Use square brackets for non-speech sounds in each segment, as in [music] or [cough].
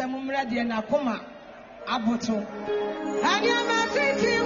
asɛm mmra deɛ n'akoma aboto. Adeɛ ma tete.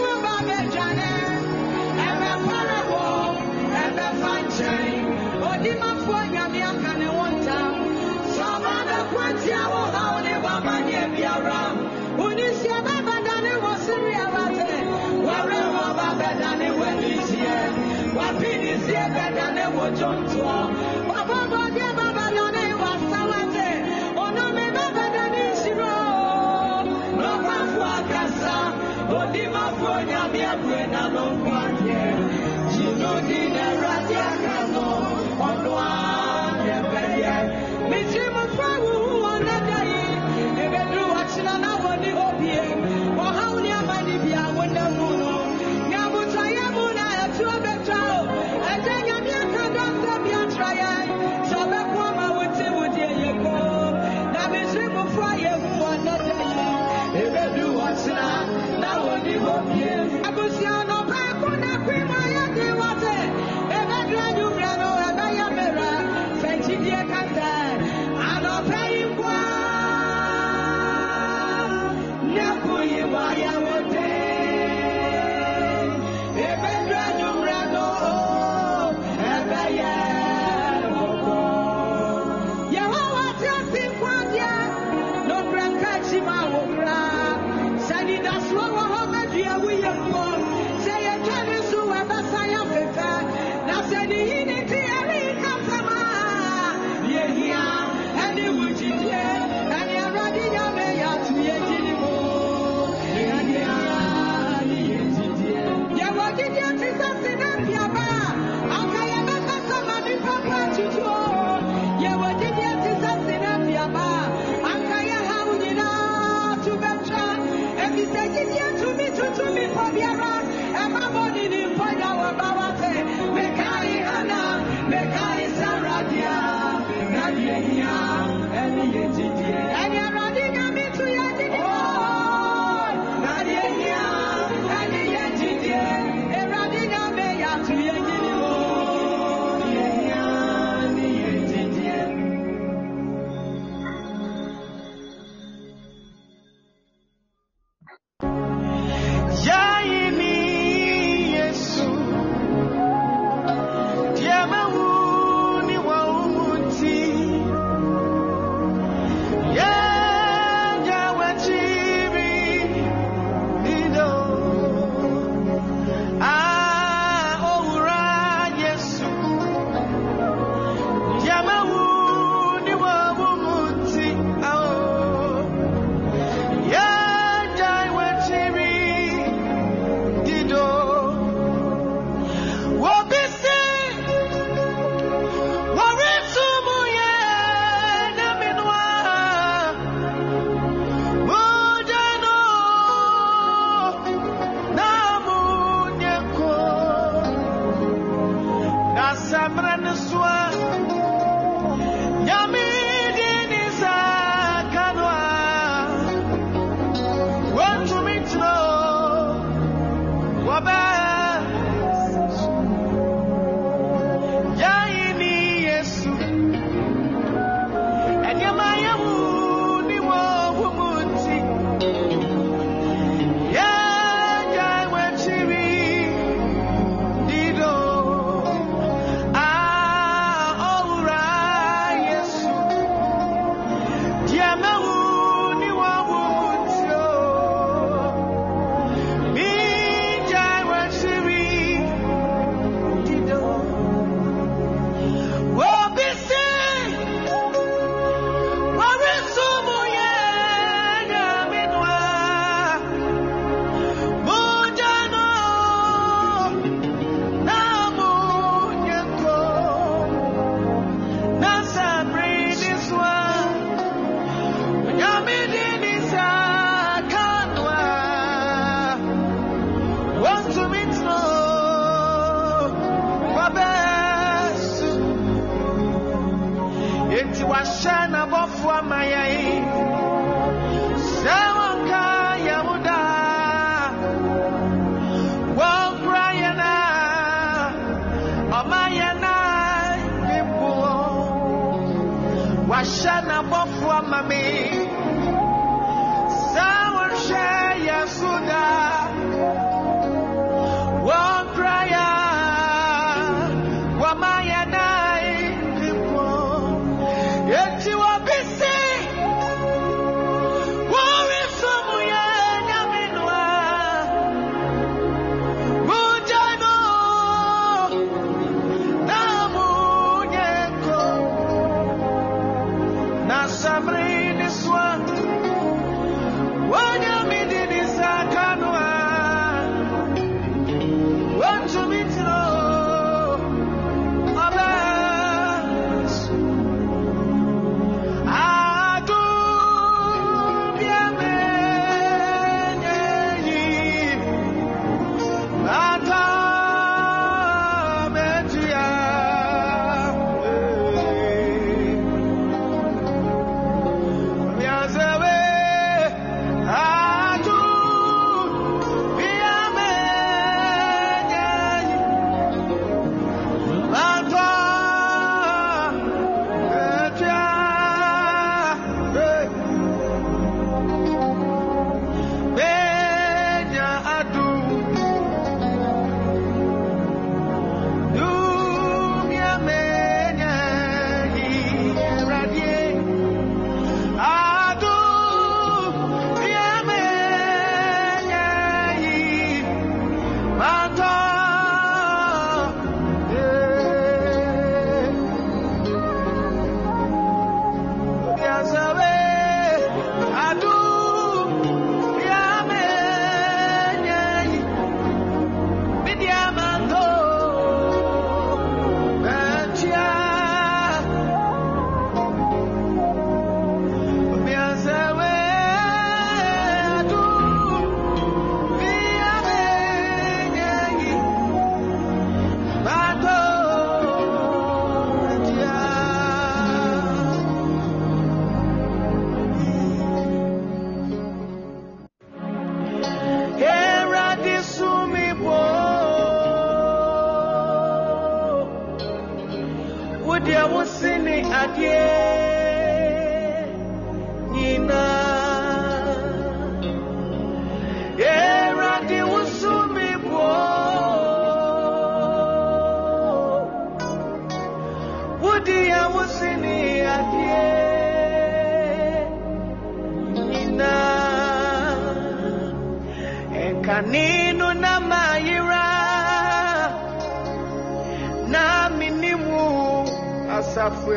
asafo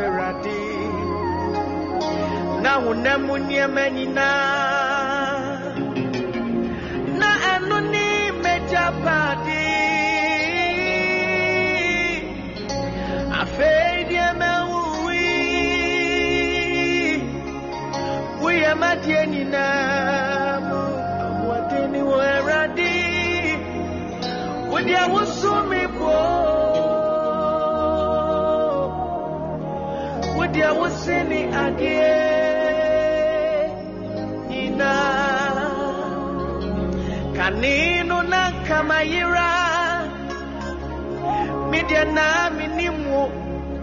na honam mu nneɛma nyinaa na ɛno ne mmagya baade afei deɛ mawuwi woyɛ madeɛ nyinaa mu ahoɔden ne wɔ awurade I was sinning again. Ina kanino na kamayira media na minimu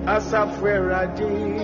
asafwe radii.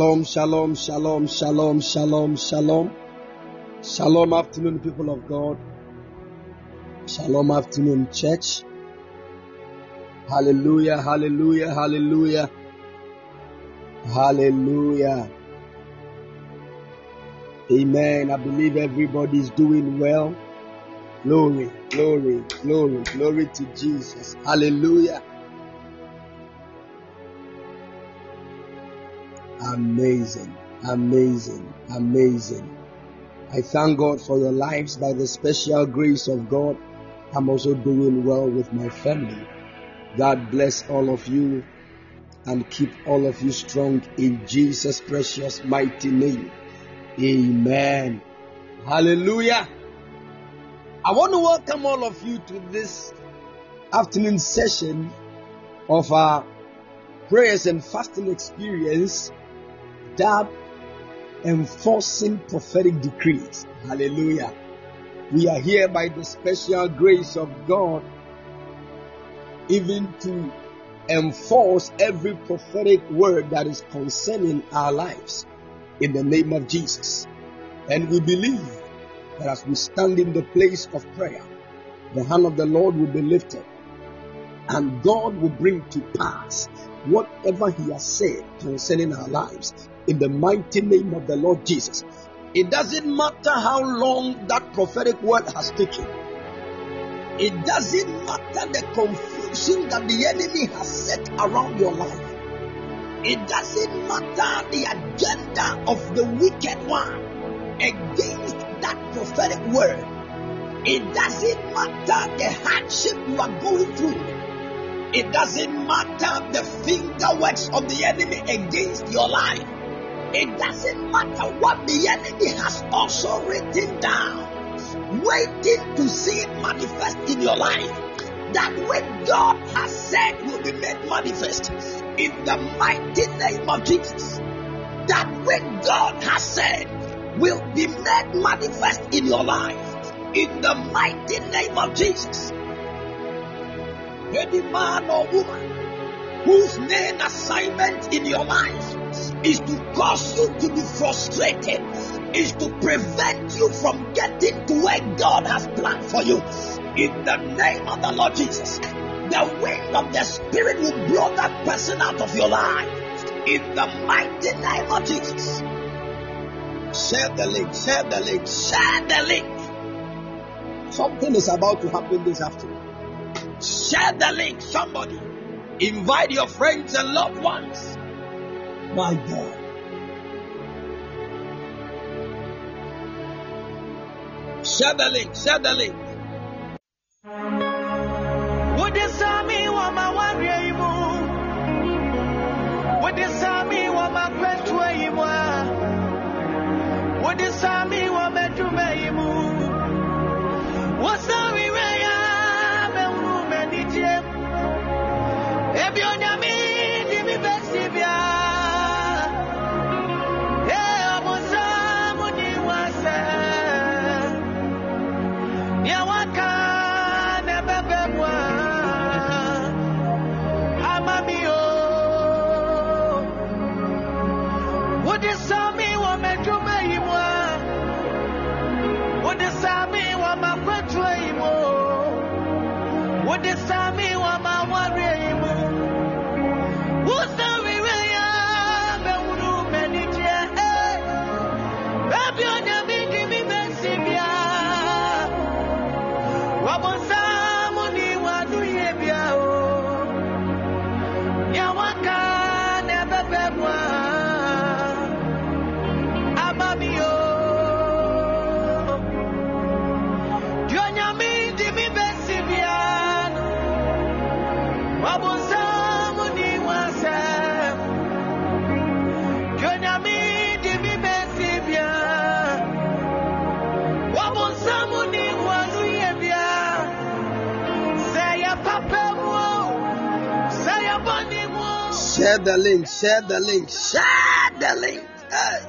Shalom, shalom, shalom, shalom, shalom, shalom. Shalom afternoon, people of God. Shalom afternoon, church. Hallelujah, hallelujah, hallelujah, hallelujah. Amen. I believe everybody is doing well. Glory, glory, glory, glory to Jesus. Hallelujah. Amazing, amazing, amazing. I thank God for your lives by the special grace of God. I'm also doing well with my family. God bless all of you and keep all of you strong in Jesus' precious mighty name. Amen. Hallelujah. I want to welcome all of you to this afternoon session of our prayers and fasting experience that enforcing prophetic decrees. Hallelujah. We are here by the special grace of God, even to enforce every prophetic word that is concerning our lives in the name of Jesus. And we believe that as we stand in the place of prayer, the hand of the Lord will be lifted and God will bring to pass whatever He has said concerning our lives in the mighty name of the Lord Jesus. It doesn't matter how long that prophetic word has taken. It doesn't matter the confusion that the enemy has set around your life. It doesn't matter the agenda of the wicked one against that prophetic word. It doesn't matter the hardship you are going through. It doesn't matter the finger works of the enemy against your life. It doesn't matter what the enemy has also written down, waiting to see it manifest in your life. That which God has said will be made manifest in the mighty name of Jesus. That which God has said will be made manifest in your life in the mighty name of Jesus. Any man or woman whose main assignment in your life is to cause you to be frustrated, is to prevent you from getting to where God has planned for you. In the name of the Lord Jesus, the wind of the Spirit will blow that person out of your life. In the mighty name of Jesus. Share the link, share the link, share the link. Something is about to happen this afternoon. Share the link, somebody. Invite your friends and loved ones. My God. Share the link, share the link. Would you saw me what my one day move? Would you saw me what my quest way you Would you saw me what my to me move? What's the way I am? And room and. Who's the way I Share the link, share the link, share the link. Hey.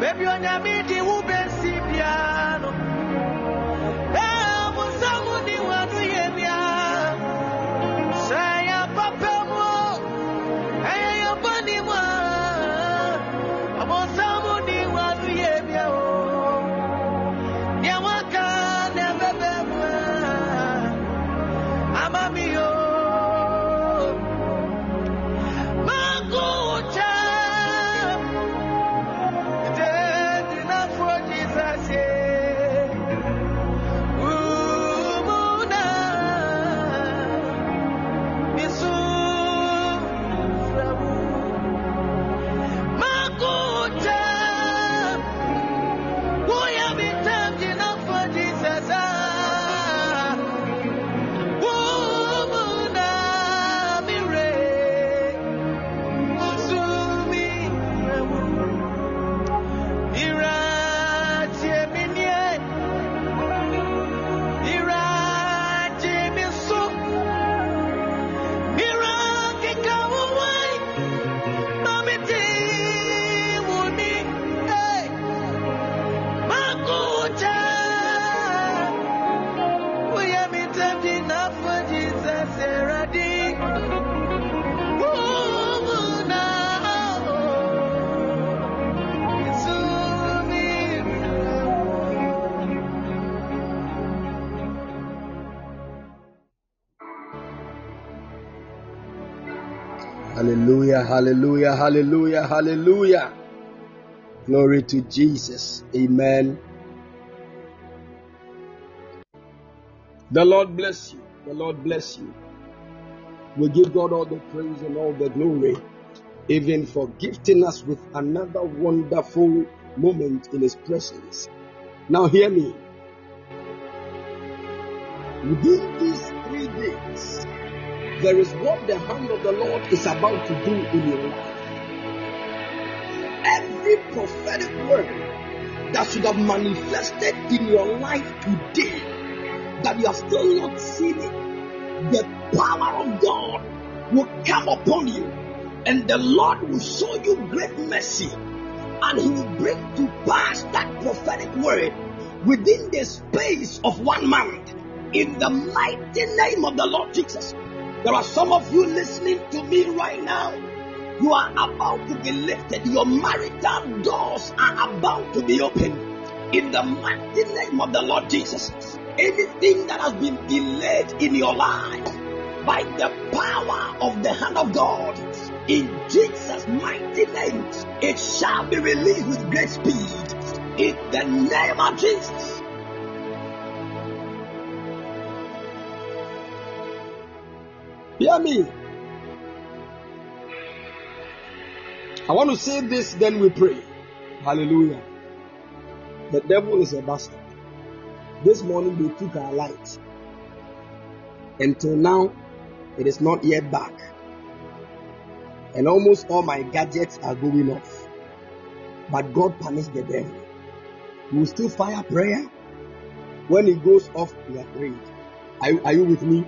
Baby, on your meeting, Hallelujah, hallelujah, hallelujah, hallelujah. Glory to Jesus. Amen. The Lord bless you. The Lord bless you. We give God all the praise and all the glory, even for gifting us with another wonderful moment in His presence. Now, hear me. Within these three days, there is what the hand of the Lord is about to do in your life. Every prophetic word that should have manifested in your life today, that you are still not seeing it, the power of God will come upon you, and the Lord will show you great mercy, and He will bring to pass that prophetic word within the space of one month in the mighty name of the Lord Jesus. There are some of you listening to me right now. You are about to be lifted. Your marital doors are about to be opened. In the mighty name of the Lord Jesus. Anything that has been delayed in your life by the power of the hand of God, in Jesus' mighty name, it shall be released with great speed. In the name of Jesus. Hear me. I want to say this, then we pray. Hallelujah. The devil is a bastard. This morning they took our light. Until now, it is not yet back. And almost all my gadgets are going off. But God punished the devil. We will still fire prayer. When it goes off, we are praying. Are, are you with me?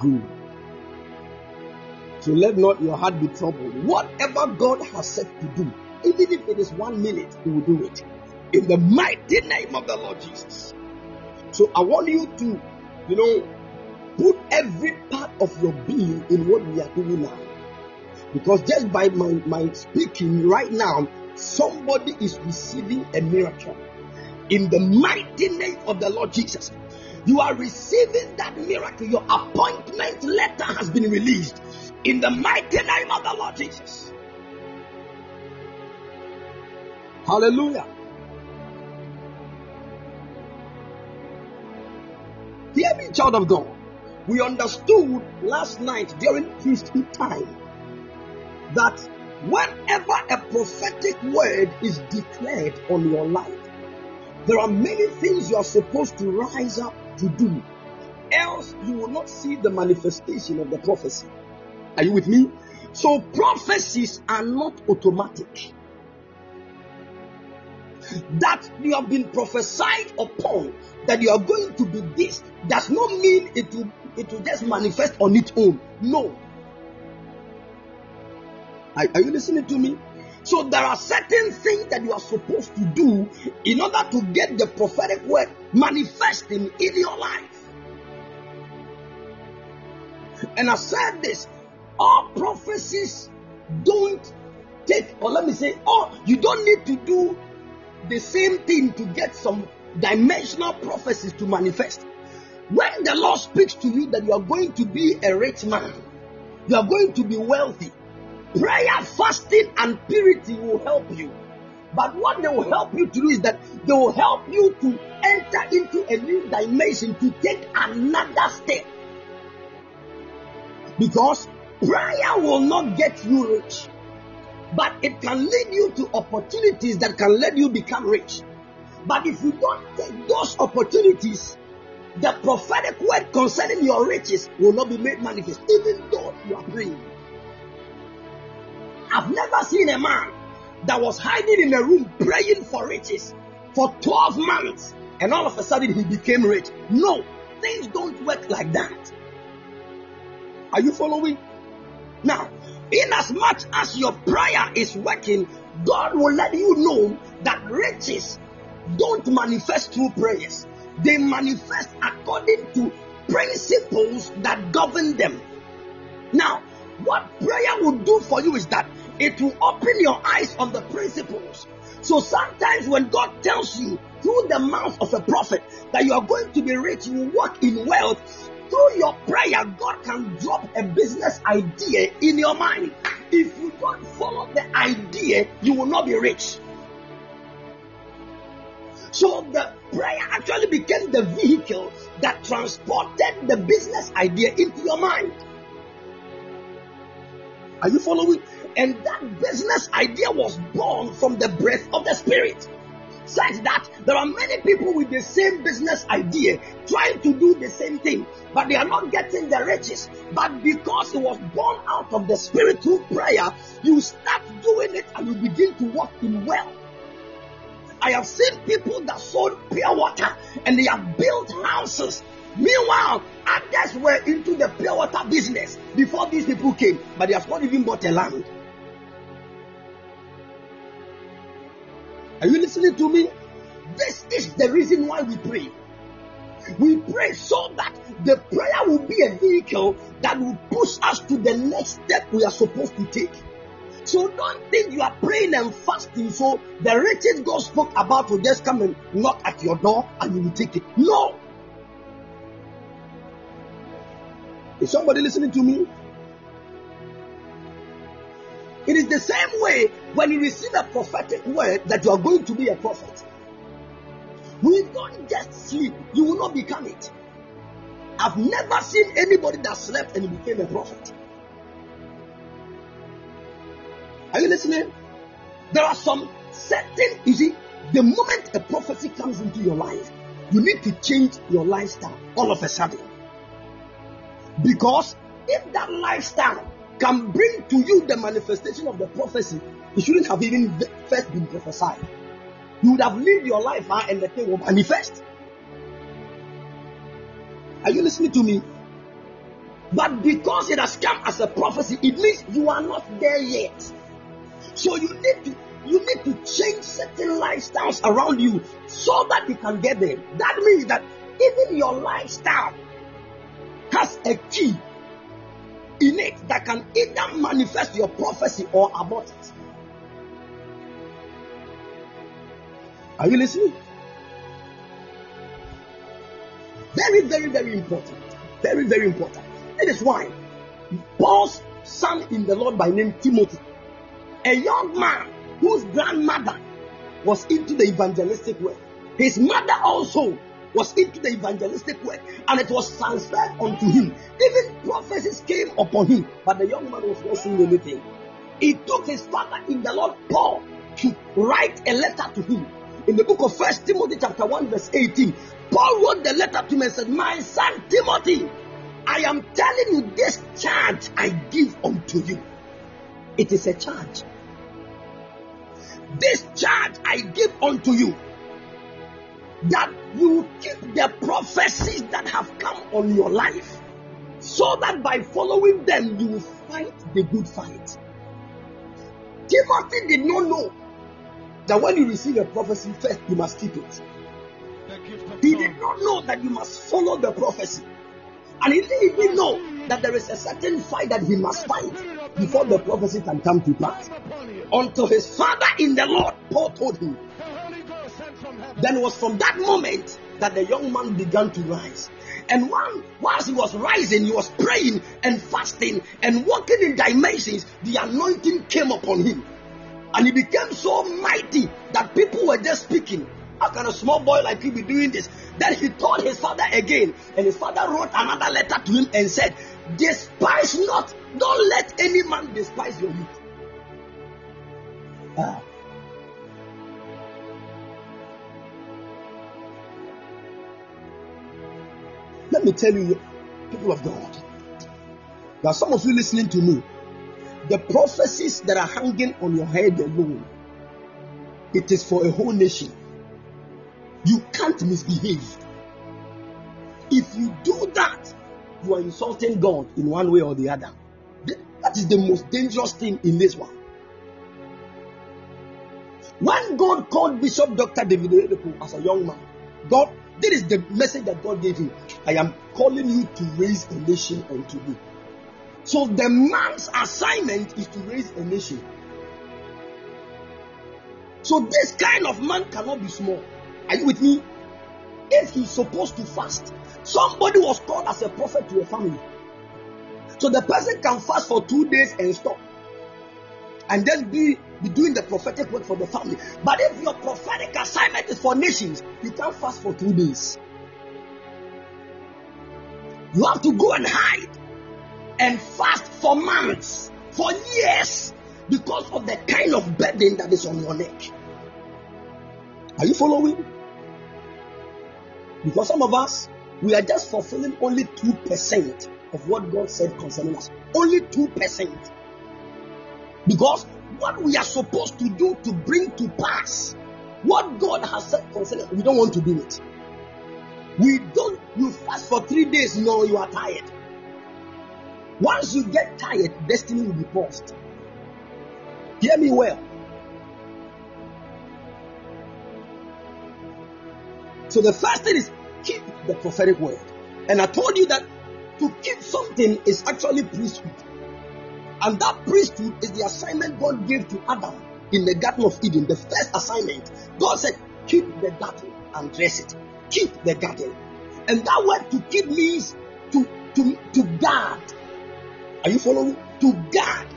Good. So let not your heart be troubled. Whatever God has said to do, even if it is one minute, He will do it. In the mighty name of the Lord Jesus. So I want you to, you know, put every part of your being in what we are doing now. Because just by my, my speaking right now, somebody is receiving a miracle. In the mighty name of the Lord Jesus. You are receiving that miracle. Your appointment letter has been released in the mighty name of the Lord Jesus. Hallelujah. Hear me, child of God. We understood last night during priesthood time that whenever a prophetic word is declared on your life, there are many things you are supposed to rise up to do. Else, you will not see the manifestation of the prophecy. Are you with me? So, prophecies are not automatic. That you have been prophesied upon that you are going to be this does not mean it will it will just manifest on its own. No. Are, are you listening to me? So there are certain things that you are supposed to do in order to get the prophetic word manifesting in your life. And I said this all prophecies don't take, or let me say, oh, you don't need to do the same thing to get some dimensional prophecies to manifest. When the Lord speaks to you that you are going to be a rich man, you are going to be wealthy, prayer, fasting, and purity will help you. But what they will help you to do is that they will help you to enter into a new dimension to take another step. Because prayer will not get you rich, but it can lead you to opportunities that can let you become rich. But if you don't take those opportunities, the prophetic word concerning your riches will not be made manifest, even though you are praying. I've never seen a man that was hiding in a room praying for riches for 12 months and all of a sudden he became rich. No, things don't work like that. Are you following? Now, in as much as your prayer is working, God will let you know that riches don't manifest through prayers, they manifest according to principles that govern them. Now, what prayer will do for you is that it will open your eyes on the principles So sometimes when God tells you through the mouth of a prophet that you are going to be rich, you walk in wealth, through your prayer, God can drop a business idea in your mind. If you don't follow the idea, you will not be rich. So the prayer actually became the vehicle that transported the business idea into your mind. Are you following? And that business idea was born from the breath of the Spirit. Such that there are many people with the same business idea trying to do the same thing, but they are not getting the riches. But because it was born out of the Spirit through prayer, you start doing it and you begin to walk in wealth. I have seen people that sold pure water and they have built houses. Meanwhile, others were into the pure water business before these people came, but they have not even bought a land. Are you listening to me? This is the reason why we pray. We pray so that the prayer will be a vehicle that will push us to the next step we are supposed to take. So don't think you are praying and fasting so the riches God spoke about will just come and knock at your door and you will take it. No. Is somebody listening to me? It is the same way when you receive a prophetic word that you are going to be a prophet. We don't just sleep, you will not become it. I've never seen anybody that slept and became a prophet. Are you listening? There are some certain, you see, the moment a prophecy comes into your life, you need to change your lifestyle all of a sudden. Because if that lifestyle can bring to you the manifestation of the prophecy, it shouldn't have even first been prophesied. You would have lived your life huh, and the thing will manifest. Are you listening to me? But because it has come as a prophecy, it means you are not there yet. So you need to you need to change certain lifestyles around you so that you can get there. That means that even your lifestyle has a key in it that can either manifest your prophecy or abort it. Are you listening? Very, very, very important. Very, very important. That is why Paul's son in the Lord by name Timothy, a young man whose grandmother was into the evangelistic work. His mother also was into the evangelistic work and it was transferred unto him. Even prophecies came upon him, but the young man was not seeing anything. He took his father in the Lord Paul to write a letter to him. In the book of First Timothy, chapter 1, verse 18, Paul wrote the letter to him and said, My son Timothy, I am telling you this charge I give unto you. It is a charge. This charge I give unto you that you keep the prophecies that have come on your life so that by following them you will fight the good fight. Timothy did not know that when you receive a prophecy, first you must keep it. He did not know that you must follow the prophecy. And he didn't even know that there is a certain fight that he must fight before the prophecy can come to pass. Until his father in the Lord, Paul told him, then it was from that moment that the young man began to rise. And one, whilst he was rising, he was praying and fasting and walking in dimensions, the anointing came upon him. And he became so mighty that people were just speaking. How can a small boy like you be doing this? Then he told his father again, and his father wrote another letter to him and said, Despise not, don't let any man despise your youth. Ah. Let me tell you, people of God, there are some of you listening to me. The prophecies that are hanging on your head alone, it is for a whole nation. You can't misbehave. If you do that, you are insulting God in one way or the other. That is the most dangerous thing in this one. When God called Bishop Dr. David Oyedepo as a young man, God, this is the message that God gave you. I am calling you to raise a nation unto me. So the man's assignment is to raise a nation. So this kind of man cannot be small. Are you with me? If he's supposed to fast, somebody was called as a prophet to a family. So the person can fast for two days and stop. And then be, be doing the prophetic work for the family. But if your prophetic assignment is for nations, you can't fast for two days. You have to go and hide and fast for months, for years, because of the kind of burden that is on your neck. Are you following? Because some of us, we are just fulfilling only 2% of what God said concerning us. Only 2%. Because what we are supposed to do to bring to pass what God has said concerning we don't want to do it. We don't, you fast for three days, no, you are tired. Once you get tired, destiny will be paused. Hear me well. So the first thing is keep the prophetic word. And I told you that to keep something is actually priesthood. And that priesthood is the assignment God gave to Adam in the Garden of Eden. The first assignment, God said, keep the garden and dress it. Keep the garden. And that word to keep means to, to, to guard. Are you following? To guard.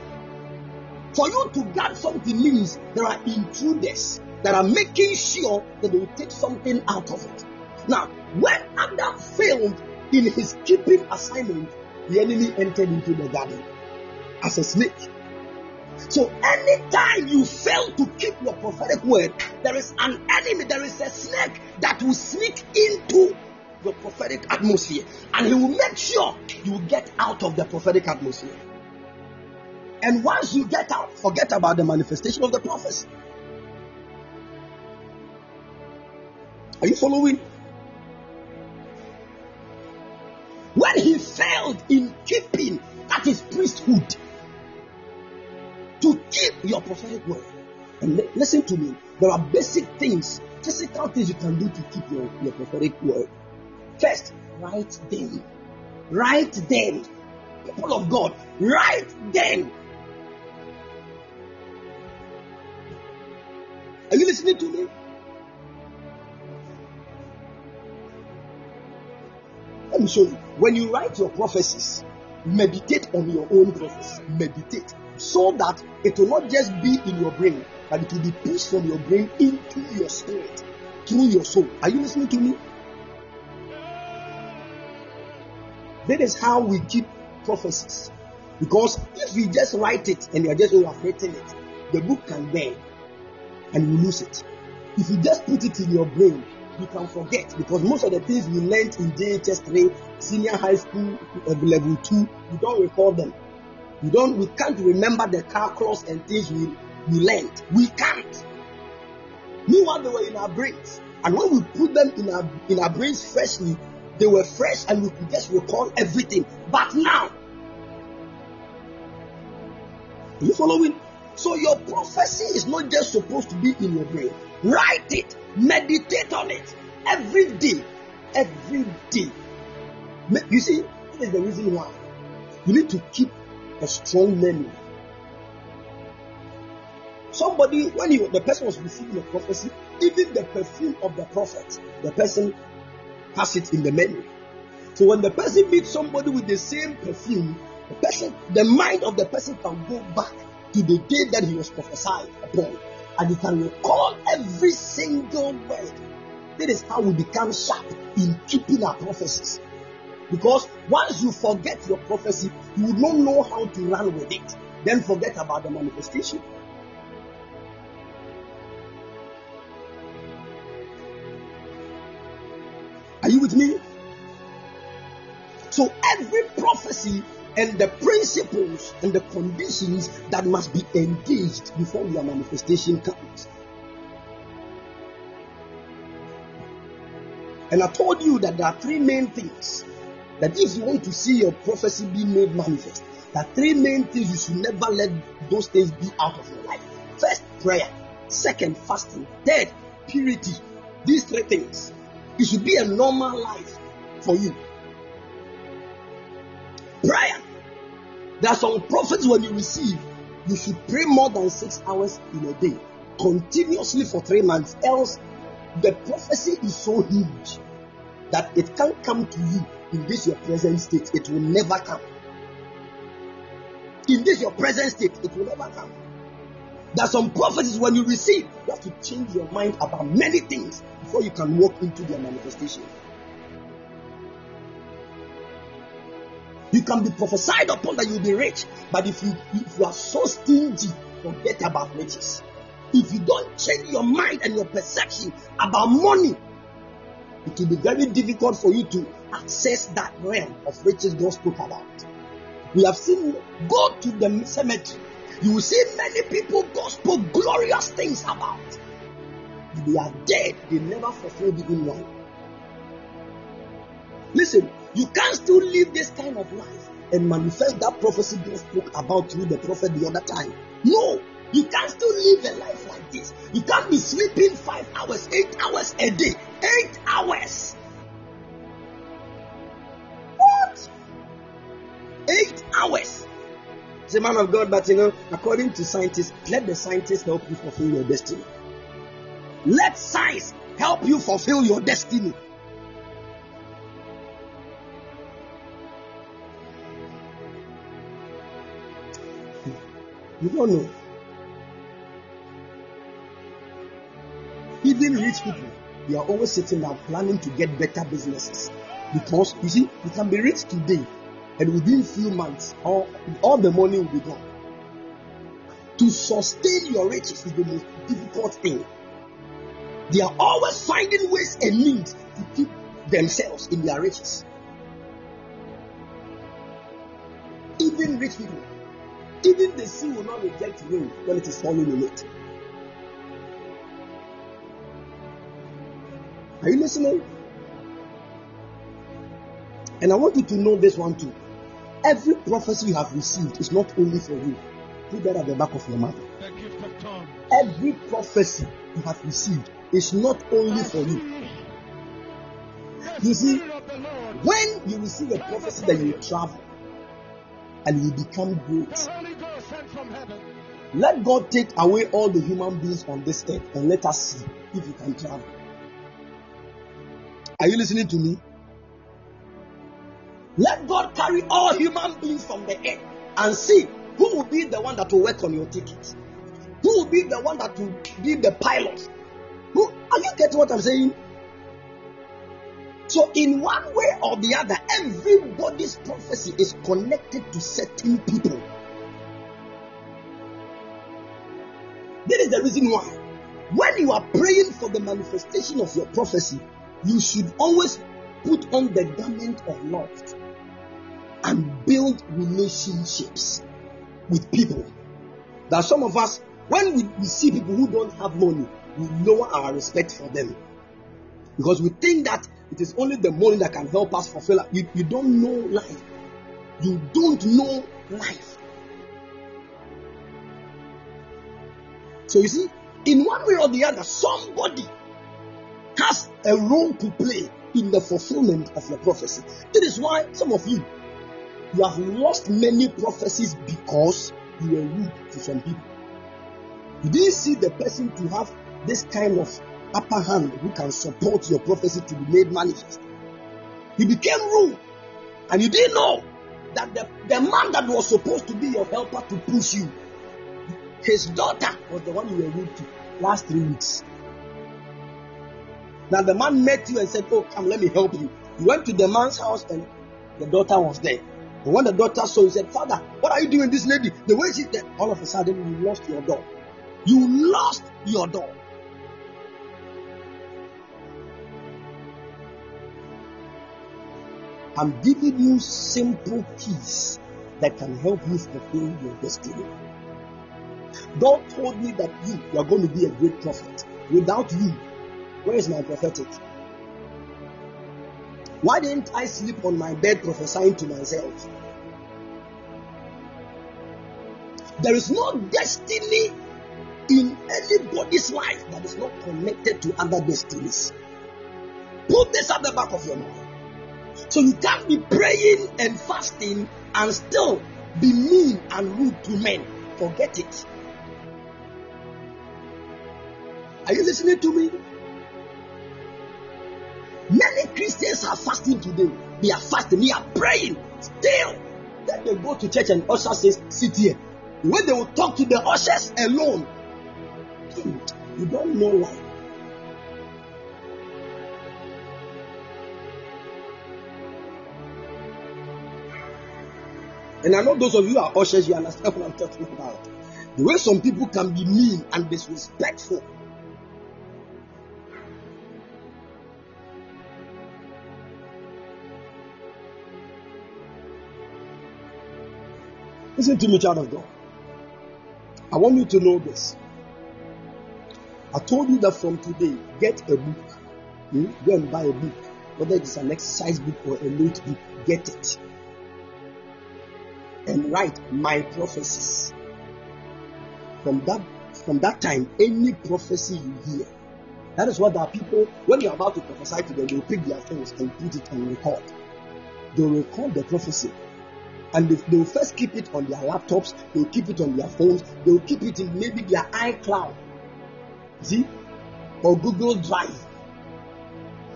For you to guard something means there are intruders that are making sure that they will take something out of it. Now, when Adam failed in his keeping assignment, the enemy entered into the garden as a snake. So, anytime you fail to keep your prophetic word, there is an enemy, there is a snake that will sneak into your prophetic atmosphere and he will make sure you get out of the prophetic atmosphere. And once you get out, forget about the manifestation of the prophecy. Are you following? When he failed in keeping, that is priesthood, to keep your prophetic word. And listen to me, there are basic things, physical things you can do to keep your, your prophetic word. First, write them. Write them. People of God, write them. Are you listening to me? Let me show you. When you write your prophecies, meditate on your own prophecy. Meditate. So that it will not just be in your brain, but it will be pushed from your brain into your spirit, through your soul. Are you listening to me? That is how we keep prophecies. Because if you just write it and you are just overwritten it, the book can burn and you lose it. If you just put it in your brain, you can forget because most of the things we learned in JHS 3, senior high school, uh, level 2, you don't recall them. You don't, we can't remember the car calculus and things we, we learned. We can't. Meanwhile, they were in our brains. And when we put them in our in our brains freshly, they were fresh and we could just recall everything. But now, you following? So your prophecy is not just supposed to be in your brain. Write it, meditate on it every day. Every day. You see, this is the reason why you need to keep a strong memory. Somebody, when the person was receiving a prophecy, even the perfume of the prophet, the person has it in the memory. So when the person meets somebody with the same perfume, the person, the mind of the person can go back to the day that he was prophesied upon, and he can recall every single word. That is how we become sharp in keeping our prophecies. Because once you forget your prophecy, you not know how to run with it. Then forget about the manifestation. Are you with me? So every prophecy and the principles and the conditions that must be engaged before your manifestation comes. And I told you that there are three main things that if you want to see your prophecy be made manifest, are three main things you should never let those things be out of your life. First, prayer. Second, fasting. Third, purity. These three things. It should be a normal life for you. Prayer. There are some prophets when you receive, you should pray more than six hours in a day. continuously for three months. Else, the prophecy is so huge that it can't come to you in this your present state. It will never come. In this your present state, it will never come. There are some prophecies when you receive, you have to change your mind about many things before you can walk into their manifestation. You can be prophesied upon that you'll be rich, but if you if you are so stingy, forget about riches. If you don't change your mind and your perception about money, it will be very difficult for you to access that realm of riches God spoke about. We have seen go to the cemetery. You will see many people God spoke glorious things about. They are dead, they never fulfilled even one. Listen, you can't still live this kind of life and manifest that prophecy God spoke about through the prophet the other time. No, you can't still live a life like this. You can't be sleeping five hours, eight hours a day. Eight hours. What? Eight hours. It's a man of God, but you know, according to scientists, let the scientists help you fulfill your destiny. Let science help you fulfill your destiny. Hmm. You don't know. Even rich people, they are always sitting down planning to get better businesses. Because you see, you can be rich today, and within few months, all, all the money will be gone. To sustain your riches is the most difficult thing. They are always finding ways and means to keep themselves in their riches. Even rich people, even the sea will not reject rain when it is falling in it. Are you listening? And I want you to know this one too. Every prophecy you have received is not only for you. Put that at the back of your mind. The gift of tongue. Every prophecy you have received is not only for you. You see, Spirit of the Lord. when you receive a prophecy that you travel and you become great, The Holy Ghost sent from heaven. let God take away all the human beings on this earth and let us see if you can travel. Are you listening to me? Let God carry all human beings from the earth and see who will be the one that will work on your ticket. Who will be the one that will be the pilot? Who are you getting what I'm saying? So, in one way or the other, everybody's prophecy is connected to certain people. That is the reason why, when you are praying for the manifestation of your prophecy, you should always put on the garment of love and build relationships with people. That some of us, when we, we see people who don't have money, we lower our respect for them because we think that it is only the money that can help us fulfill. You, you don't know life. You don't know life. So you see, in one way or the other, somebody has a role to play in the fulfillment of your prophecy. That is why some of you you have lost many prophecies because you were rude to some people. You didn't see the person to have this kind of upper hand who can support your prophecy to be made manifest. You became rude, and you didn't know that the, the man that was supposed to be your helper to push you, his daughter was the one you were rude to last three weeks. Now the man met you and said, Oh, come, let me help you. You went to the man's house and the daughter was there. And when the daughter saw you, said, Father, what are you doing, this lady? The way she's there, all of a sudden you lost your door. You lost your door. I'm giving you simple keys that can help you fulfill your destiny. God told me that you, you are going to be a great prophet. Without you, where is my prophetic? Why didn't I sleep on my bed prophesying to myself? There is no destiny in anybody's life that is not connected to other destinies. Put this at the back of your mind. So you can't be praying and fasting and still be mean and rude to men. Forget it. Are you listening to me? Many Christians are fasting today. They are fasting, they are praying. Still, then they go to church and usher says, Sit here. When they will talk to the ushers alone, you don't know why. And I know those of you are ushers, you understand what I'm talking about. The way some people can be mean and disrespectful. Listen to me, child of God. I want you to know this. I told you that from today, get a book. Hmm? Go and buy a book, whether it's an exercise book or a note book, get it. And write my prophecies. From that from that time, any prophecy you hear, that is what our people, when you're about to prophesy to them, they'll pick their phones and put it on record. They'll record the prophecy and they, they will first keep it on their laptops, they'll keep it on their phones, they'll keep it in maybe their iCloud, see, or Google Drive.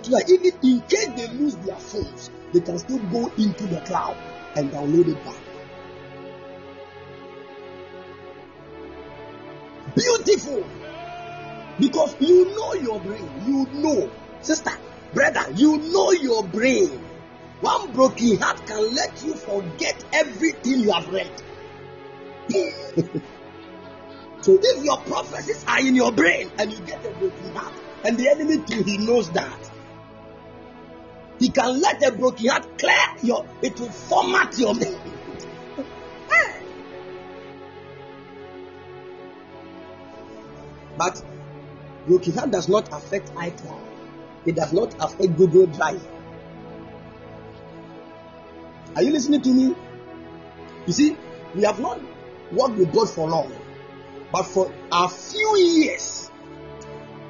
So that even in case they lose their phones, they can still go into the cloud and download it back. Beautiful. Because you know your brain. You know. Sister, brother, you know your brain. One broken heart can let you forget everything you have read. [laughs] so if your prophecies are in your brain and you get a broken heart, and the enemy too, he knows that. He can let a broken heart clear your, it will format your mind. [laughs] but broken heart does not affect iCloud. It does not affect Google Drive. Are you listening to me? You see, we have not worked with God for long, but for a few years,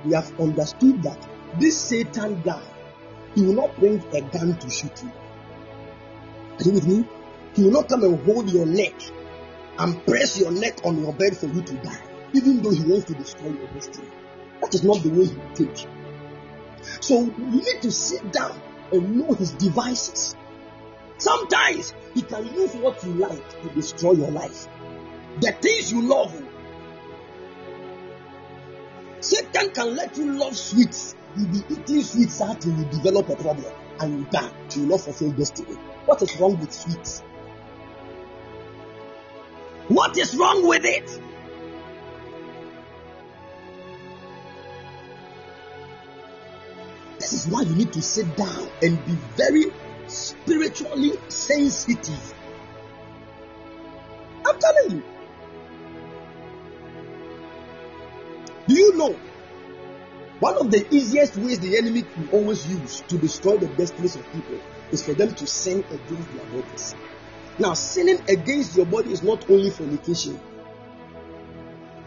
we have understood that this Satan guy, he will not bring a gun to shoot you. Are you with me? He will not come and hold your neck and press your neck on your bed for you to die, even though he wants to destroy your destiny. That is not the way he will take. So you need to sit down and know his devices. Sometimes he can use what you like to destroy your life. The things you love. Satan can let you love sweets. You'll be eating sweets until you develop a problem and you die. Will not fulfill destiny. What is wrong with sweets? What is wrong with it? This is why you need to sit down and be very spiritually sensitive. I'm telling you. Do you know one of the easiest ways the enemy can always use to destroy the best destinies of people is for them to sin against their bodies. Now, sinning against your body is not only fornication,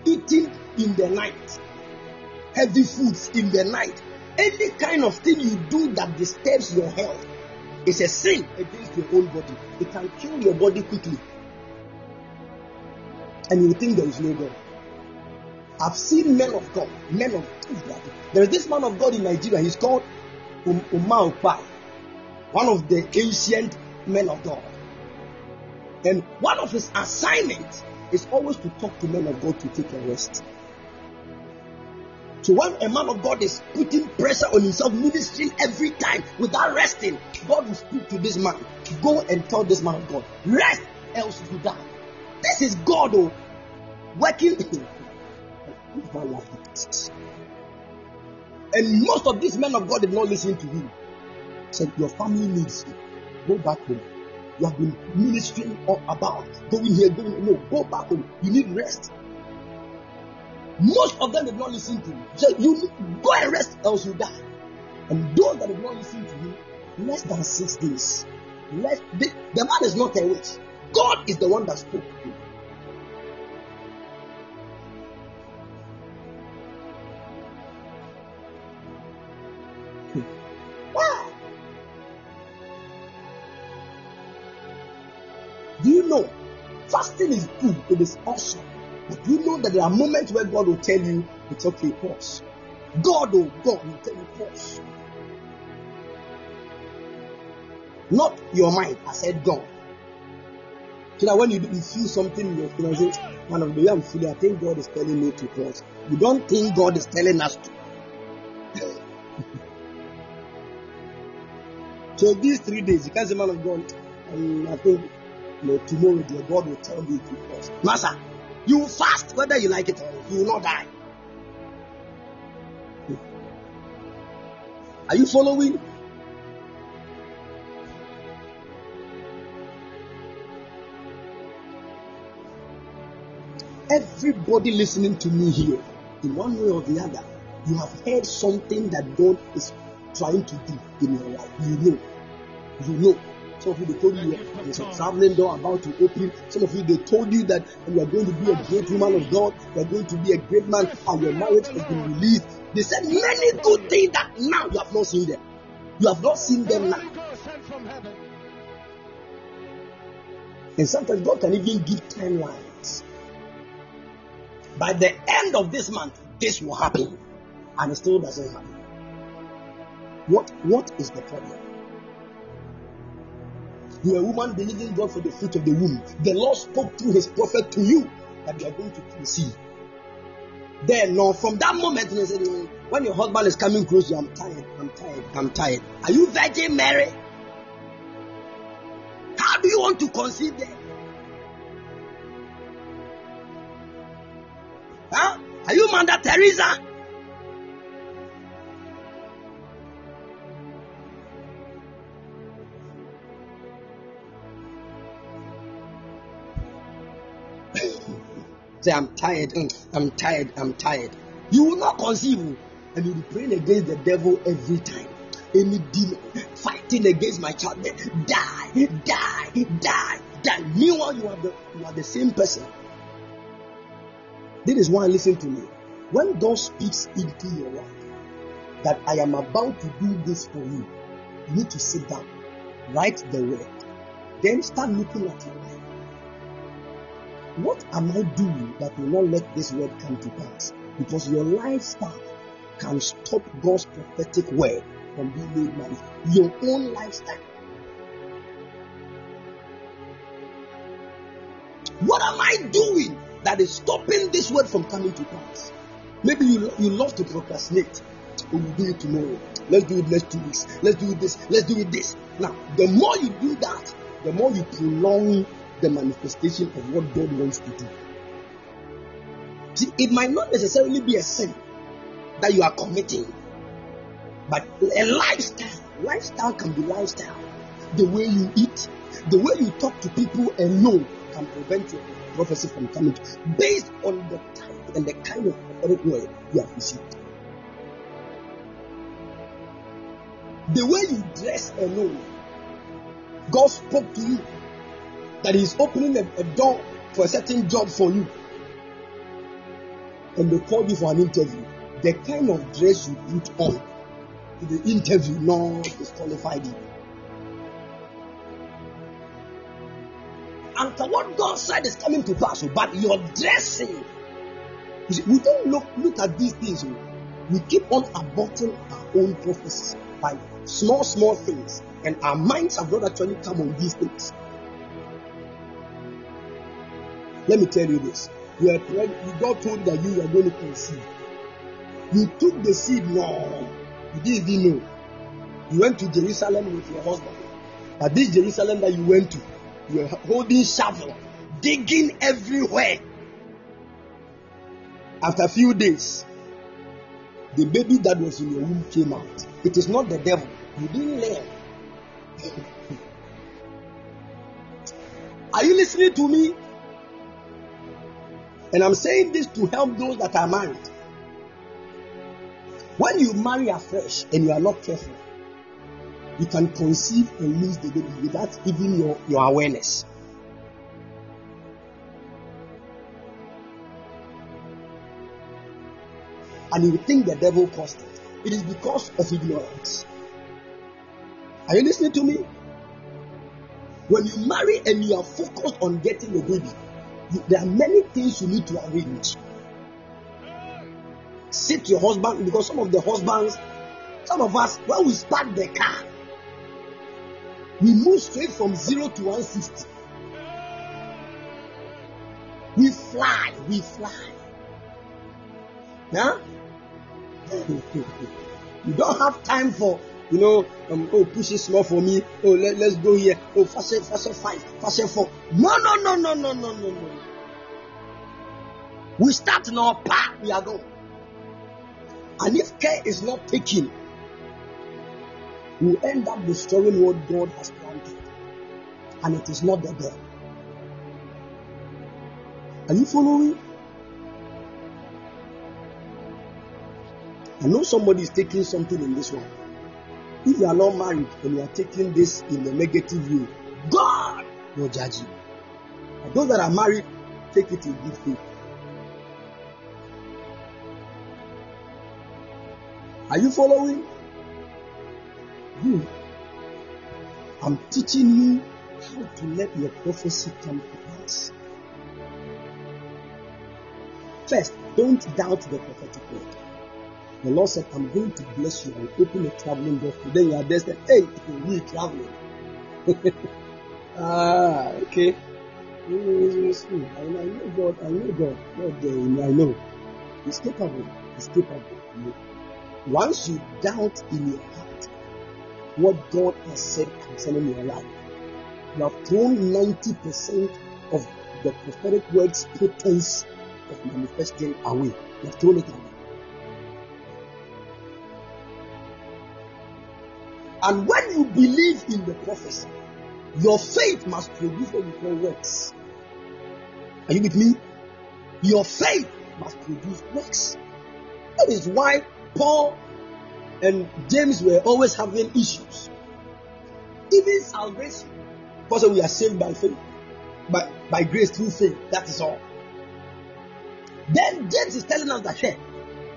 eating in the night, heavy foods in the night, any kind of thing you do that disturbs your health is a sin against your own body. It can kill your body quickly. And you think there is no God. I've seen men of God, men of there is this man of God in Nigeria. He's called um, Umar one of the ancient men of God. And one of his assignments is always to talk to men of God to take a rest. So when a man of God is putting pressure on himself, ministering every time without resting, God will speak to this man. Go and tell this man of God, rest, else you die. This is God oh, working. and most of these men of God did not listen to him. Said, Your family needs you. Go back home. You have been ministering all about going here, going no, go back home. You need rest. Most of them did not listen to him. So you go and rest, else you die. And those that did not listen to you, less than six days. Less, the, the man is not a witch. God is the one that spoke to you. Do you know? Fasting is good, it is awesome. But you know that there are moments where God will tell you, it's okay, pause. God, oh God, will tell you pause. Not your mind. I said God. So that when you, you feel something, you know, say, man of the way I'm feeling, I think God is telling me to pause. You don't think God is telling us to. [laughs] so these three days, you can't say, man of God, um, I think you know, tomorrow dear God will tell me to pause. Master, you fast whether you like it or you will not die. Hmm. Are you following? Everybody listening to me here, in one way or the other, you have heard something that God is trying to do in your life. You know. You know. Some of you they told you there's a traveling door about to open. Some of you they told you that you are going to be a great woman of God, you are going to be a great man, and your marriage has been released. They said many good things that now you have not seen them. You have not seen them now. And sometimes God can even give timelines. By the end of this month, this will happen. And it still doesn't happen. What what is the problem? You are a woman believing God for the fruit of the womb. The Lord spoke through his prophet to you that you are going to conceive. Then, no, from that moment, you say, when your husband is coming close, I'm tired, I'm tired, I'm tired. Are you Virgin Mary? How do you want to conceive them? Huh? Are you Mother Teresa? Say, I'm tired, mm, I'm tired, I'm tired. You will not conceive, oh, and you'll be praying against the devil every time. Any demon fighting against my child, die, die, die, die. Meanwhile, you are the you are the same person. This is why listen to me. When God speaks into your life that I am about to do this for you, you need to sit down, write the word, then start looking at your life. What am I doing that will not let this word come to pass? Because your lifestyle can stop God's prophetic word from being made manifest. Your own lifestyle. What am I doing that is stopping this word from coming to pass? Maybe you, you love to procrastinate. Oh, we will do it tomorrow. Let's do it next two weeks. Let's do this. Let's do it this. Now, the more you do that, the more you prolong the manifestation of what God wants to do. See, it might not necessarily be a sin that you are committing, but a lifestyle. Lifestyle can be lifestyle. The way you eat, the way you talk to people and know can prevent your prophecy from coming based on the type and the kind of prophetic word you have received. The way you dress alone, God spoke to you that He's opening a, a door for a certain job for you, and they call you for an interview, the kind of dress you put on to the interview not disqualified you. And what God said is coming to pass, oh, but your dressing. You see, we don't look look at these things. oh. We keep on aborting our own prophecies by small, small things, and our minds have not actually come on these things. Let me tell you this. You are pregnant, God told that you are going to conceive. You took the seed, no, you didn't even know. You went to Jerusalem with your husband. But this Jerusalem that you went to, you were holding shovel, digging everywhere. After a few days, the baby that was in your womb came out. It is not the devil. You didn't learn. [laughs] Are you listening to me? And I'm saying this to help those that are married. When you marry afresh and you are not careful, you can conceive and lose the baby without even your, your awareness. And you think the devil caused it. It is because of ignorance. Are you listening to me? When you marry and you are focused on getting a baby, there are many things you need to arrange. sit your husband because some of the husbands, some of us, when we start the car, we move straight from zero to 160. We fly, we fly. Huh? [laughs] you don't have time for you know, um, oh, push it small for me. Oh, let, let's go here. Oh, fast, fast, five, fast, four. No, no, no, no, no, no, no, no. We start our path, we are going. And if care is not taken, we end up destroying what God has planted. And it is not the God. Are you following? I know somebody is taking something in this one. If you are not married and you are taking this in a negative view, God will judge you. But those that are married, take it in good faith. Are you following? You. I'm teaching you how to let your prophecy come to pass. First, don't doubt the prophetic word. The Lord said, I'm going to bless you and open a traveling door for you. Then you are said, hey, we traveling. [laughs] ah, okay. Know, I know God, I know God. God, I know. He's capable. He's capable. Once you doubt in your heart what God has said concerning your life, you have thrown 90% of the prophetic word's potency of manifesting away. You have thrown it away. And when you believe in the prophecy, your faith must produce what we call works. Are you with me? Your faith must produce works. That is why Paul and James were always having issues. Even salvation, because we are saved by faith, by, by grace through faith. That is all. Then James is telling us that, hey,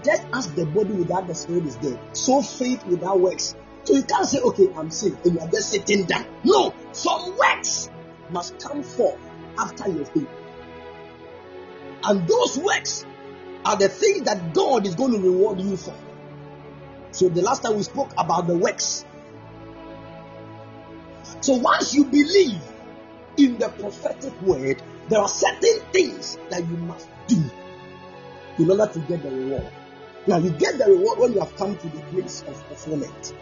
just as the body without the spirit is dead, so faith without works so you can't say, okay, I'm saved, and you are just sitting down. No, some works must come forth after your faith. And those works are the things that God is going to reward you for. So the last time we spoke about the works. So once you believe in the prophetic word, there are certain things that you must do in order to get the reward. Now you get the reward when you have come to the place of fulfillment.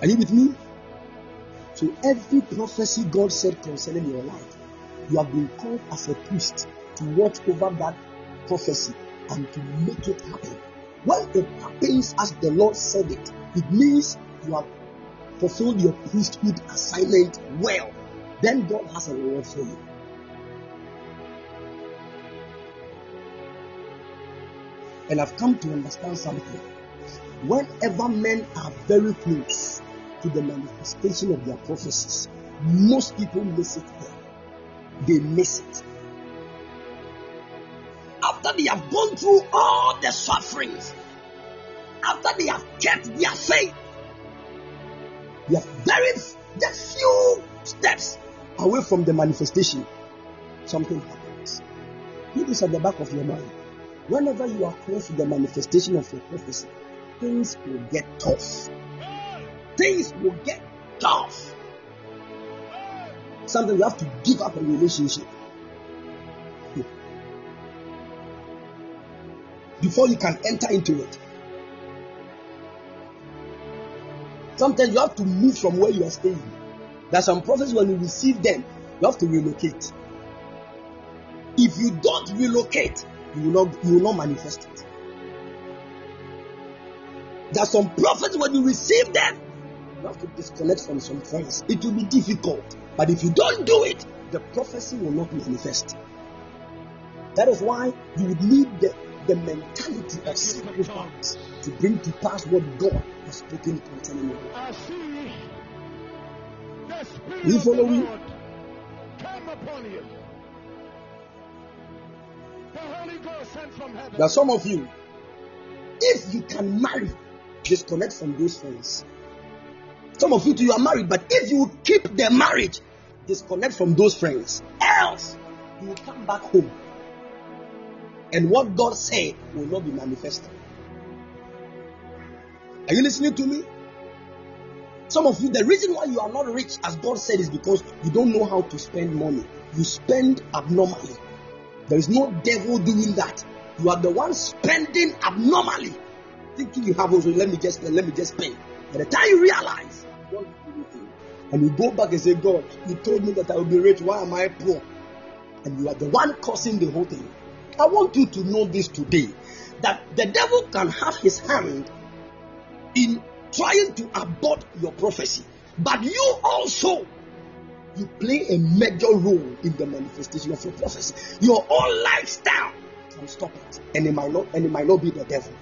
Are you with me? So every prophecy God said concerning your life, you have been called as a priest to watch over that prophecy and to make it happen. When it happens as the Lord said it, it means you have fulfilled your priesthood assignment well. Then God has a reward for you. And I've come to understand something. Whenever men are very close, to the manifestation of their prophecies. Most people miss it there. They miss it. After they have gone through all the sufferings, after they have kept their faith, they have very just few steps away from the manifestation. Something happens. Keep this at the back of your mind. Whenever you are close to the manifestation of your prophecy, things will get tough things will get tough. Sometimes you have to give up a relationship. Before you can enter into it. Sometimes you have to move from where you are staying. There are some prophets when you receive them, you have to relocate. If you don't relocate, you will not, you will not manifest it. There are some prophets when you receive them, you have to disconnect from some friends. It will be difficult, but if you don't do it, the prophecy will not manifest. That is why you would need the, the mentality of sacrifice to bring to pass what God has spoken concerning you. You follow me? There are some of you, if you can marry, disconnect from those friends. Some of you, you are married, but if you keep the marriage, disconnect from those friends. Else, you will come back home and what God said will not be manifested. Are you listening to me? Some of you, the reason why you are not rich, as God said, is because you don't know how to spend money. You spend abnormally. There is no devil doing that. You are the one spending abnormally, thinking you have also. Let me just let me just pay. By the time you realize, anything, and you go back and say, God, you told me that I will be rich. Why am I poor? And you are the one causing the whole thing. I want you to know this today that the devil can have his hand in trying to abort your prophecy, but you also you play a major role in the manifestation of your prophecy. Your own lifestyle can stop it, and it might not, and it might not be the devil.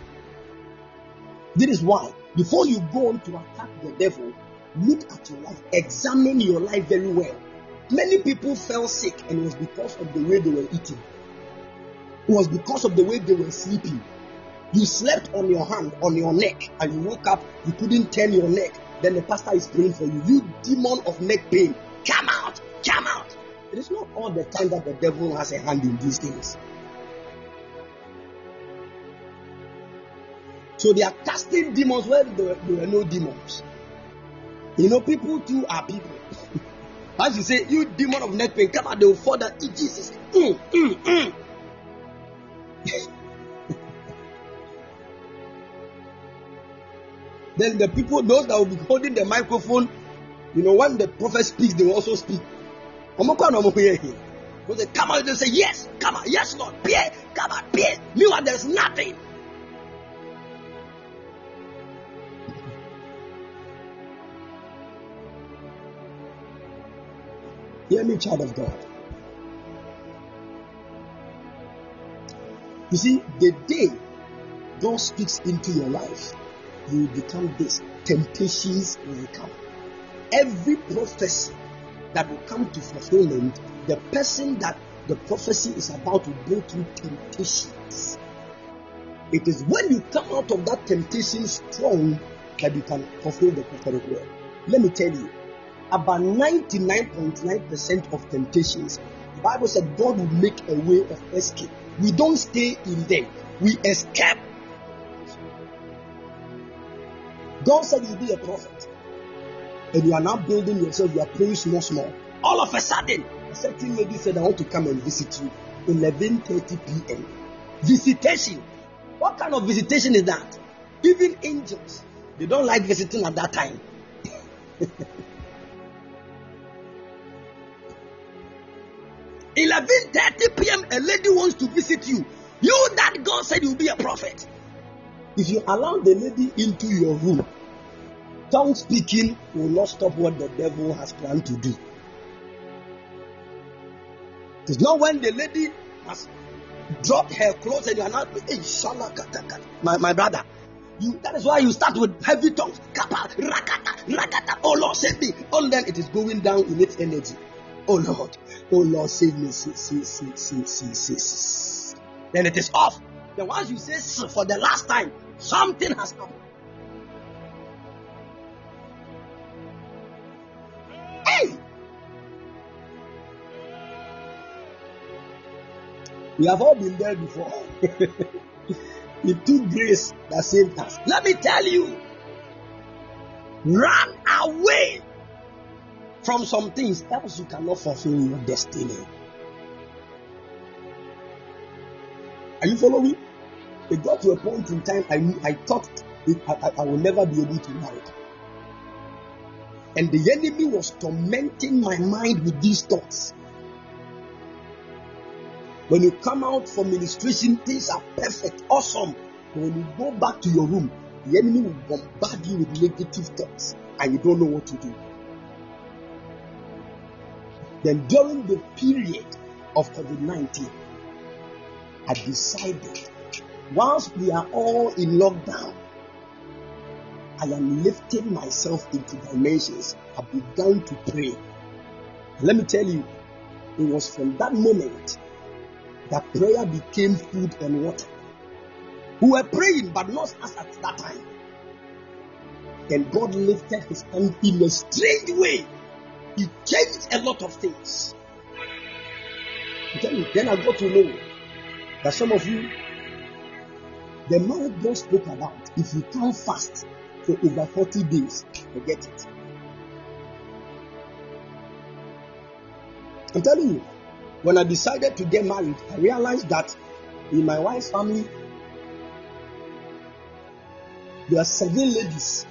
This is why, before you go on to attack the devil, look at your life, examine your life very well. Many people fell sick, and it was because of the way they were eating. It was because of the way they were sleeping. You slept on your hand, on your neck, and you woke up, you couldn't turn your neck. Then the pastor is praying for you. You demon of neck pain, come out, come out. It is not all the time that the devil has a hand in these things. So they are casting demons where there were, there were no demons. You know, people too are people. [laughs] As you say, you demon of neck pain, come out, they will fall down. Eat Jesus. Mm, mm, mm. [laughs] then the people, those that will be holding the microphone, you know, when the prophet speaks, they will also speak. Because they come out and say, Yes, come out, yes, Lord, Pierre, come out, Pierre. Meanwhile, there's nothing. Hear me, child of God. You see, the day God speaks into your life, you will become this. Temptations will come. Every prophecy that will come to fulfillment, the person that the prophecy is about to go through temptations. It is when you come out of that temptation strong that you can fulfill the prophetic word. Let me tell you, about 99.9% of temptations, the Bible said God will make a way of escape. We don't stay in them, we escape. God said you'll be a prophet, and you are now building yourself, you are praying small, small. All of a sudden, a certain lady said, I want to come and visit you 11:30 p.m. Visitation. What kind of visitation is that? Even angels, they don't like visiting at that time. [laughs] 11:30 p.m. a lady wants to visit you. You that God said you'll be a prophet. If you allow the lady into your room, tongue speaking will not stop what the devil has planned to do. It's not when the lady has dropped her clothes and you are not hey, my, my brother. You, that is why you start with heavy tongues. Kappa, rakata, rakata. Oh Lord, save me. All then it is going down in its energy. Oh Lord, oh Lord, save me. See, see, see, see, see, see. Then it is off. Then once you say for the last time, something has happened. Hey! We have all been there before. [laughs] it took grace that saved us. Let me tell you, run away from some things, else you cannot fulfill your destiny. Are you following? It got to a point in time I I thought it, I, I will never be able to marry. And the enemy was tormenting my mind with these thoughts. When you come out from ministration, things are perfect, awesome. But when you go back to your room, the enemy will bombard you with negative thoughts and you don't know what to do. Then during the period of COVID 19, I decided whilst we are all in lockdown, I am lifting myself into dimensions. I began to pray. Let me tell you, it was from that moment that prayer became food and water. We were praying, but not us at that time. Then God lifted his hand in a strange way he changed a lot of things. Then I got to know that some of you, the man God spoke about, if you can't fast for over 40 days, forget it. I'm telling you, when I decided to get married, I realized that in my wife's family, there are seven ladies.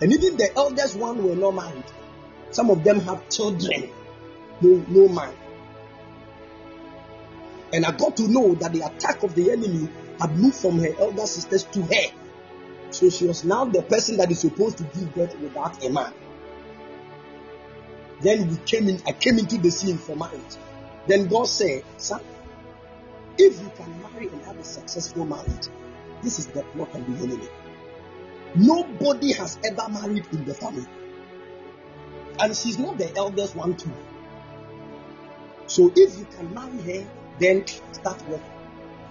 And even the eldest one were not married. Some of them have children, no, no man. And I got to know that the attack of the enemy had moved from her elder sisters to her. So she was now the person that is supposed to give birth without a man. Then we came in, I came into the scene for marriage. Then God said, Son, if you can marry and have a successful marriage, this is the plot of the enemy. Nobody has ever married in the family. And she's not the eldest one, too. So if you can marry her, then start work.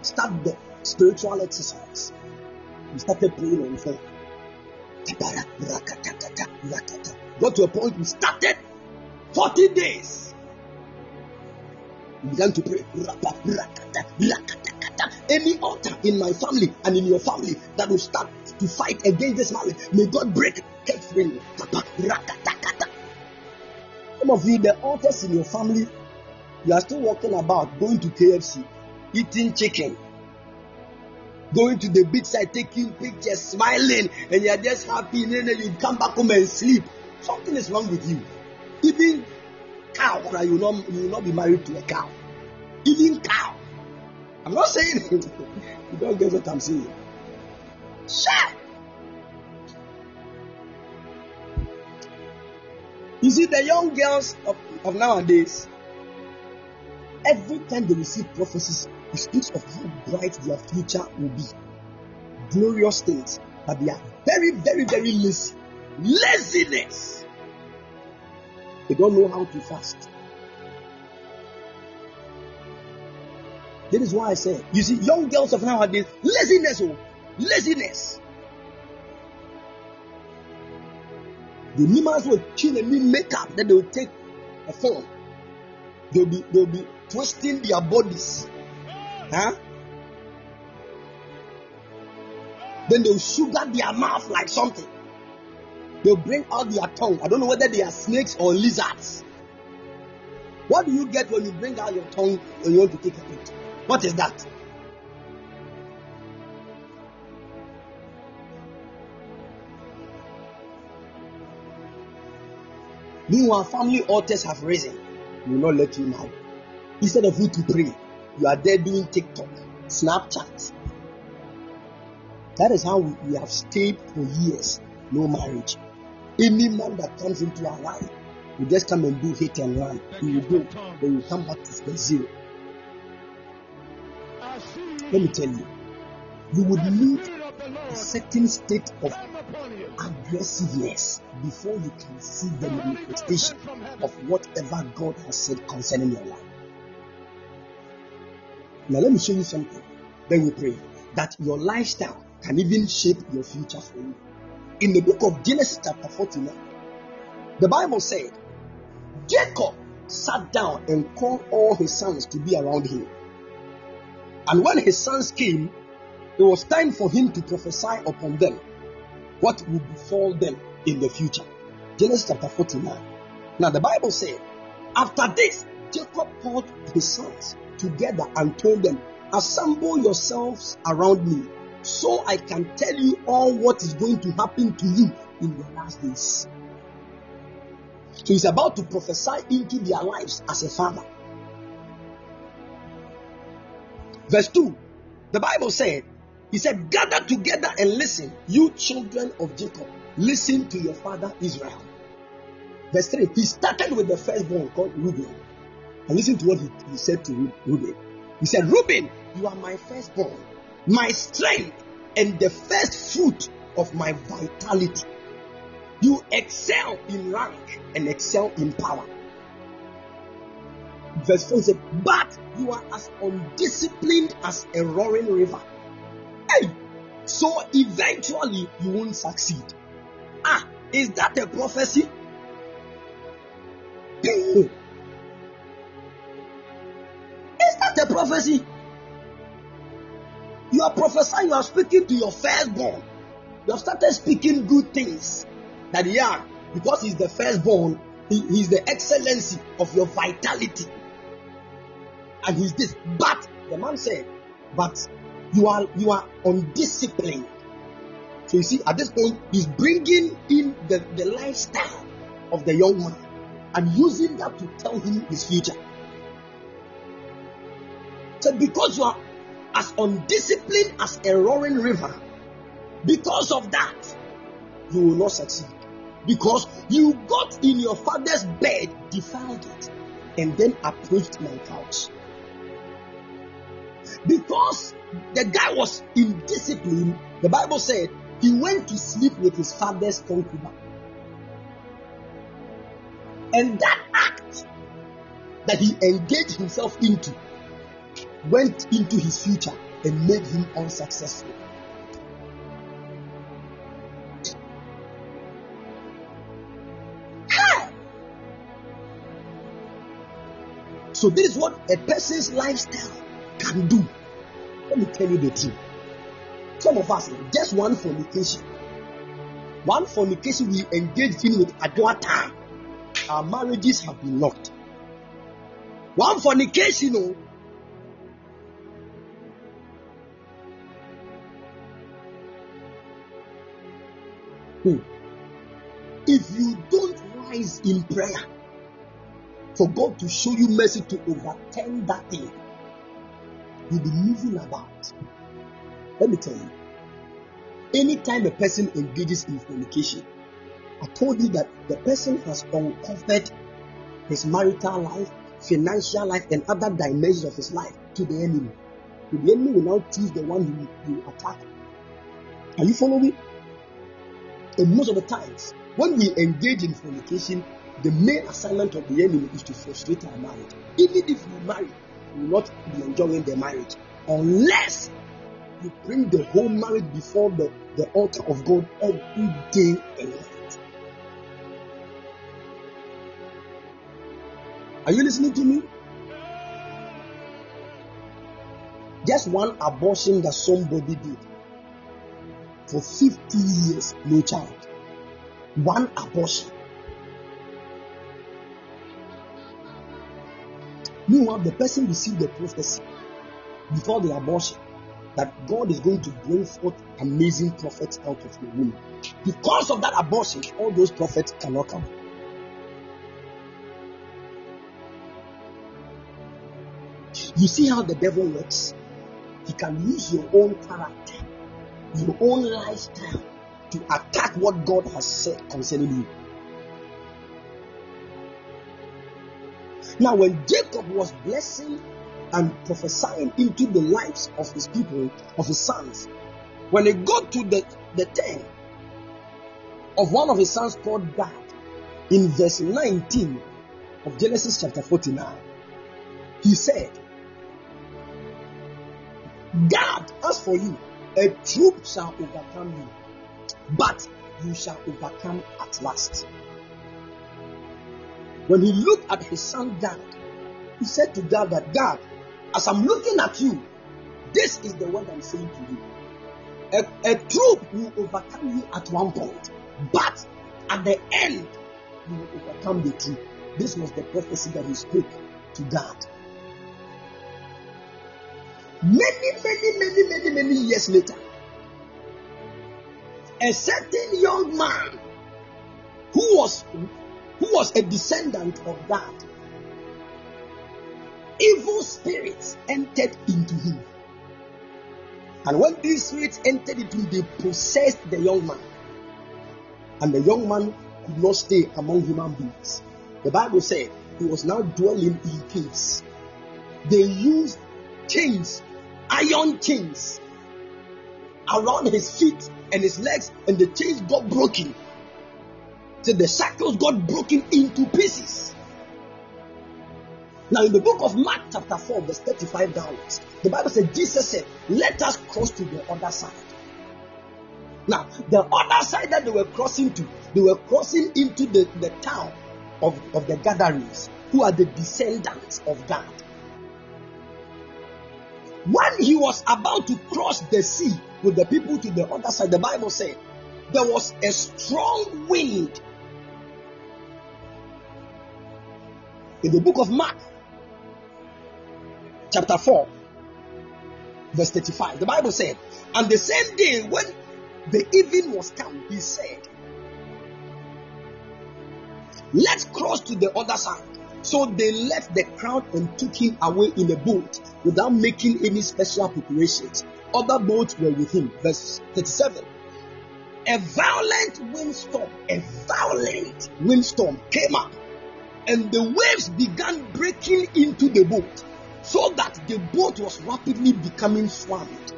Start the spiritual exercise. We started praying on phone. Got to a point we started 40 days. We began to pray. Any altar in my family and in your family that will start to fight against this marriage, may God break it free. Some of you, the altars in your family you are still walking about, going to KFC, eating chicken, going to the beach side, taking pictures, smiling, and you are just happy. And then you come back home and sleep. Something is wrong with you. Even cow, you will not, you will be married to a cow. Even cow. I'm not saying [laughs] you don't get what I'm saying. Sure. You see, the young girls of, of nowadays, Every time they receive prophecies, it speaks of how bright their future will be. Glorious things, but they are very, very, very lazy. Laziness. They don't know how to fast. That is why I say, you see, young girls of nowadays, laziness, oh, laziness. The Nimas will kill and makeup, then they will take a form. They'll be, they'll be twisting their bodies. Huh? Then they'll sugar their mouth like something. They'll bring out their tongue. I don't know whether they are snakes or lizards. What do you get when you bring out your tongue when you want to take a bit? What is that? Meanwhile, family altars have risen. We will not let you marry. Instead of you to pray, you are there doing TikTok, Snapchat. That is how we, have stayed for years, no marriage. Any man that comes into our life, we just come and do hit and run. We will go, then we come back to square zero. Let me tell you, you would need a certain state of aggressiveness before you can see the manifestation of whatever God has said concerning your life. Now, let me show you something. Then we pray that your lifestyle can even shape your future for you. In the book of Genesis, chapter 49, the Bible said, Jacob sat down and called all his sons to be around him. And when his sons came, it was time for him to prophesy upon them what would befall them in the future. Genesis chapter 49. Now, the Bible said, After this, Jacob called his sons together and told them, Assemble yourselves around me so I can tell you all what is going to happen to you in the last days. So he's about to prophesy into their lives as a father. Verse 2 the Bible said, He said, Gather together and listen, you children of Jacob, listen to your father Israel. Verse 3 He started with the firstborn called Reuben. And listen to what he, he said to Reuben. He said, Reuben, you are my firstborn, my strength, and the first fruit of my vitality. You excel in rank and excel in power. Verse 4 said, But you are as undisciplined as a roaring river. Hey, so eventually you won't succeed. Ah, is that a prophecy? Is that a prophecy. You are prophesying, you are speaking to your firstborn. You have started speaking good things. That yeah, because he's the firstborn, he, he's the excellency of your vitality. And he's this. But the man said, But you are you are undisciplined. So you see, at this point, he's bringing in the, the lifestyle of the young man and using that to tell him his future. So because you are as undisciplined as a roaring river, because of that, you will not succeed. Because you got in your father's bed, defiled it, and then approached my couch. Because the guy was indisciplined, the Bible said he went to sleep with his father's concubine. And that act that he engaged himself into went into his future and made him unsuccessful. So, this is what a person's lifestyle can do. Let me tell you the truth. Some of us, just one fornication, one fornication we engaged in with Adwata, our marriages have been locked. One fornication, oh, Hmm. If you don't rise in prayer for God to show you mercy to overturn that thing, you'll be moving about. Let me tell you, anytime a person engages in fornication, I told you that the person has uncovered his marital life, financial life, and other dimensions of his life to the enemy. The enemy will now choose the one who will attack. Are you following? And most of the times, when we engage in fornication, the main assignment of the enemy is to frustrate our marriage. Even if you marry, will not be enjoying the marriage unless you bring the whole marriage before the, the altar of God every day and night. Are you listening to me? Just one abortion that somebody did for 50 years, no child. One abortion. Meanwhile, the person received the prophecy before the abortion that God is going to bring forth amazing prophets out of the womb. Because of that abortion, all those prophets cannot come. You see how the devil works? He can use your own character your own lifestyle to attack what God has said concerning you. Now, when Jacob was blessing and prophesying into the lives of his people, of his sons, when he got to the, the turn of one of his sons called Gad, in verse 19 of Genesis chapter 49, he said, Gad, as for you, a troop shall overcome you, but you shall overcome at last. When he looked at his son Gad, he said to Gad that Gad, as I'm looking at you, this is the word I'm saying to you. A, a troop will overcome you at one point, but at the end, you will overcome the troop. This was the prophecy that he spoke to Gad. Many, many, many, many, many years later, a certain young man who was who was a descendant of that evil spirits entered into him. And when these spirits entered into him, they possessed the young man. And the young man could not stay among human beings. The Bible said he was now dwelling in caves. They used chains iron chains around his feet and his legs, and the chains got broken. The shackles got broken into pieces. Now, in the book of Mark, chapter 4, verse 35 downwards, the Bible said, Jesus said, Let us cross to the other side. Now, the other side that they were crossing to, they were crossing into the, the town of, of the Gadarenes, who are the descendants of Gad. When he was about to cross the sea with the people to the other side, the Bible said there was a strong wind. In the book of Mark, chapter 4, verse 35, the Bible said, And the same day when the evening was come, he said, Let's cross to the other side. So they left the crowd and took him away in a boat without making any special preparations. Other boats were with him. Verse 37. A violent windstorm, a violent windstorm came up, and the waves began breaking into the boat, so that the boat was rapidly becoming swamped.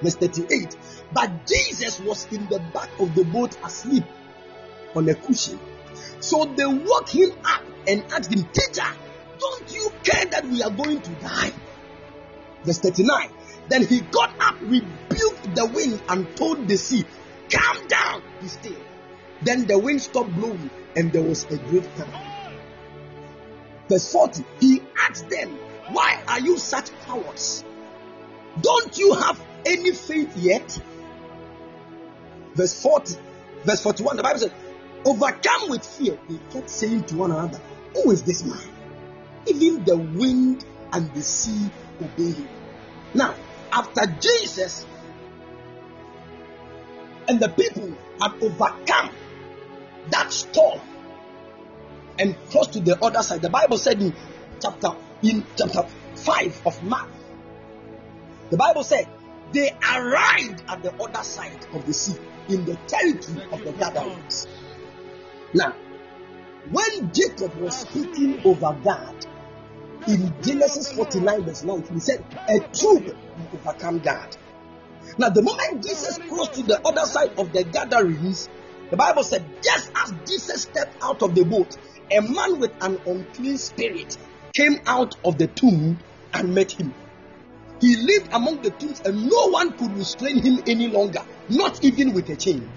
Verse 38. But Jesus was in the back of the boat asleep on a cushion. So they woke him up and asked him, Teacher, don't you care that we are going to die? Verse 39. Then he got up, rebuked the wind, and told the sea, Calm down, be still. Then the wind stopped blowing, and there was a great calm. Verse 40. He asked them, Why are you such cowards? Don't you have any faith yet? Verse 40. Verse 41. The Bible says, Overcome with fear, they kept saying to one another, Who is this man? Even the wind and the sea obey him. Now, after Jesus and the people had overcome that storm and cross to the other side, the Bible said in chapter in chapter 5 of Mark, the Bible said they arrived at the other side of the sea in the territory of the Gadarenes. Now, when Jacob was speaking over Gad in Genesis 49, verse 9, he said, A troop will overcome Gad. Now, the moment Jesus crossed to the other side of the Gadarenes, the Bible said, just as Jesus stepped out of the boat, a man with an unclean spirit came out of the tomb and met him. He lived among the tombs, and no one could restrain him any longer, not even with a chain.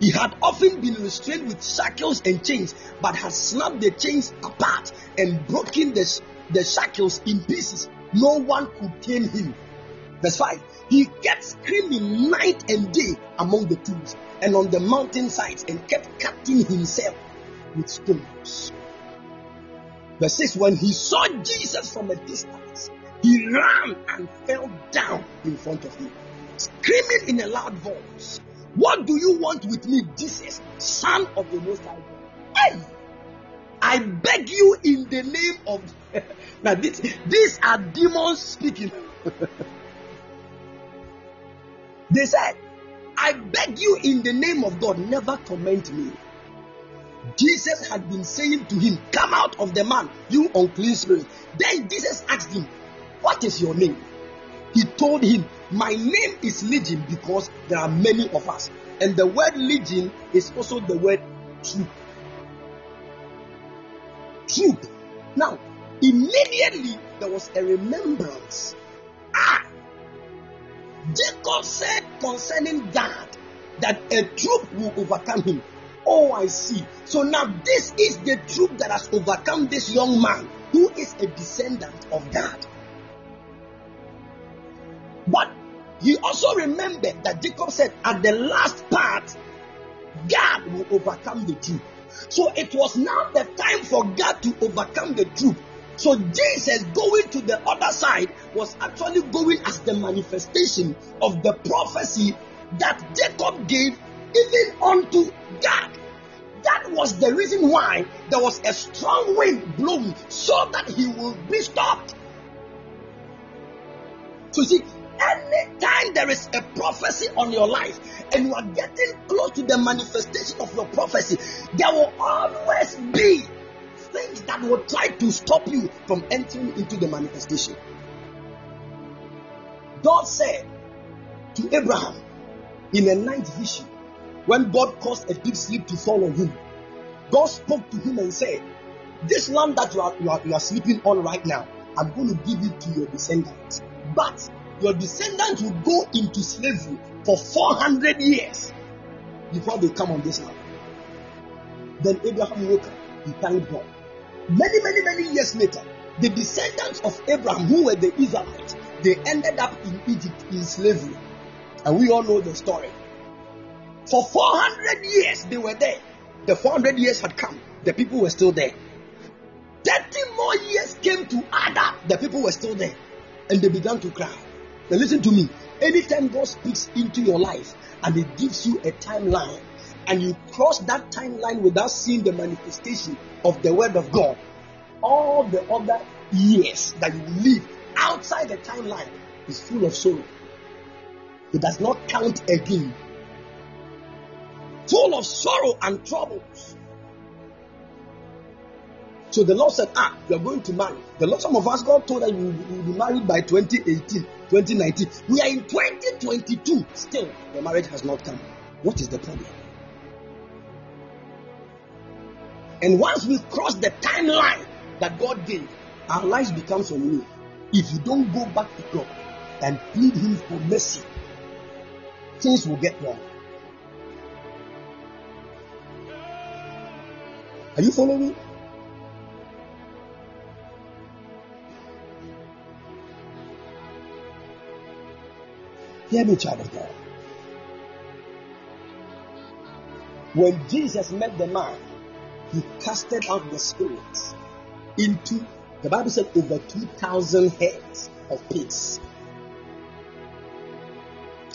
He had often been restrained with shackles and chains, but had snapped the chains apart and broken the, the shackles in pieces. No one could tame him. Verse 5 He kept screaming night and day among the tombs and on the mountain sides and kept cutting himself with stones. Verse 6 When he saw Jesus from a distance, he ran and fell down in front of him, screaming in a loud voice. What do you want with me, Jesus, Son of the Most High God? Hey, I beg you in the name of. [laughs] now, this, these are demons speaking. [laughs] they said, I beg you in the name of God, never torment me. Jesus had been saying to him, Come out of the man, you unclean spirit. Then Jesus asked him, What is your name? He told him, My name is Legion because there are many of us. And the word legion is also the word troop. Troop. Now, immediately there was a remembrance. Ah! Jacob said concerning Gad that a troop will overcome him. Oh, I see. So now this is the troop that has overcome this young man who is a descendant of Gad. But he also remembered that Jacob said at the last part, Gad will overcome the troop. So it was now the time for Gad to overcome the troop. So Jesus going to the other side was actually going as the manifestation of the prophecy that Jacob gave even unto Gad. That was the reason why there was a strong wind blowing so that he will be stopped. So see, anytime there is a prophecy on your life and you are getting close to the manifestation of your prophecy, there will always be things that will try to stop you from entering into the manifestation. God said to Abraham in a night vision, when God caused a deep sleep to fall on him, God spoke to him and said, This land that you are, you are, you are sleeping on right now, I'm going to give it to your descendants. But your descendants will go into slavery for 400 years before they come on this land. Then Abraham woke up. He thanked God. Many, many, many years later, the descendants of Abraham, who were the Israelites, they ended up in Egypt in slavery. And we all know the story. For 400 years, they were there. The 400 years had come, the people were still there. 30 more years came to up, the people were still there. And they began to cry. Now, listen to me. Anytime God speaks into your life and He gives you a timeline, and you cross that timeline without seeing the manifestation of the word of God, all the other years that you live outside the timeline is full of sorrow. It does not count again. Full of sorrow and troubles. So the Lord said, Ah, you are going to marry. The Lord, some of us, God told us you will be married by 2018, 2019. We are in 2022. Still, the marriage has not come. What is the problem? And once we cross the timeline that God gave, our lives become so new. If you don't go back to God and plead Him for mercy, things will get wrong. Are you following? me? Hear me, child of God. When Jesus met the man, he casted out the spirits into the Bible said over 2,000 heads of pigs.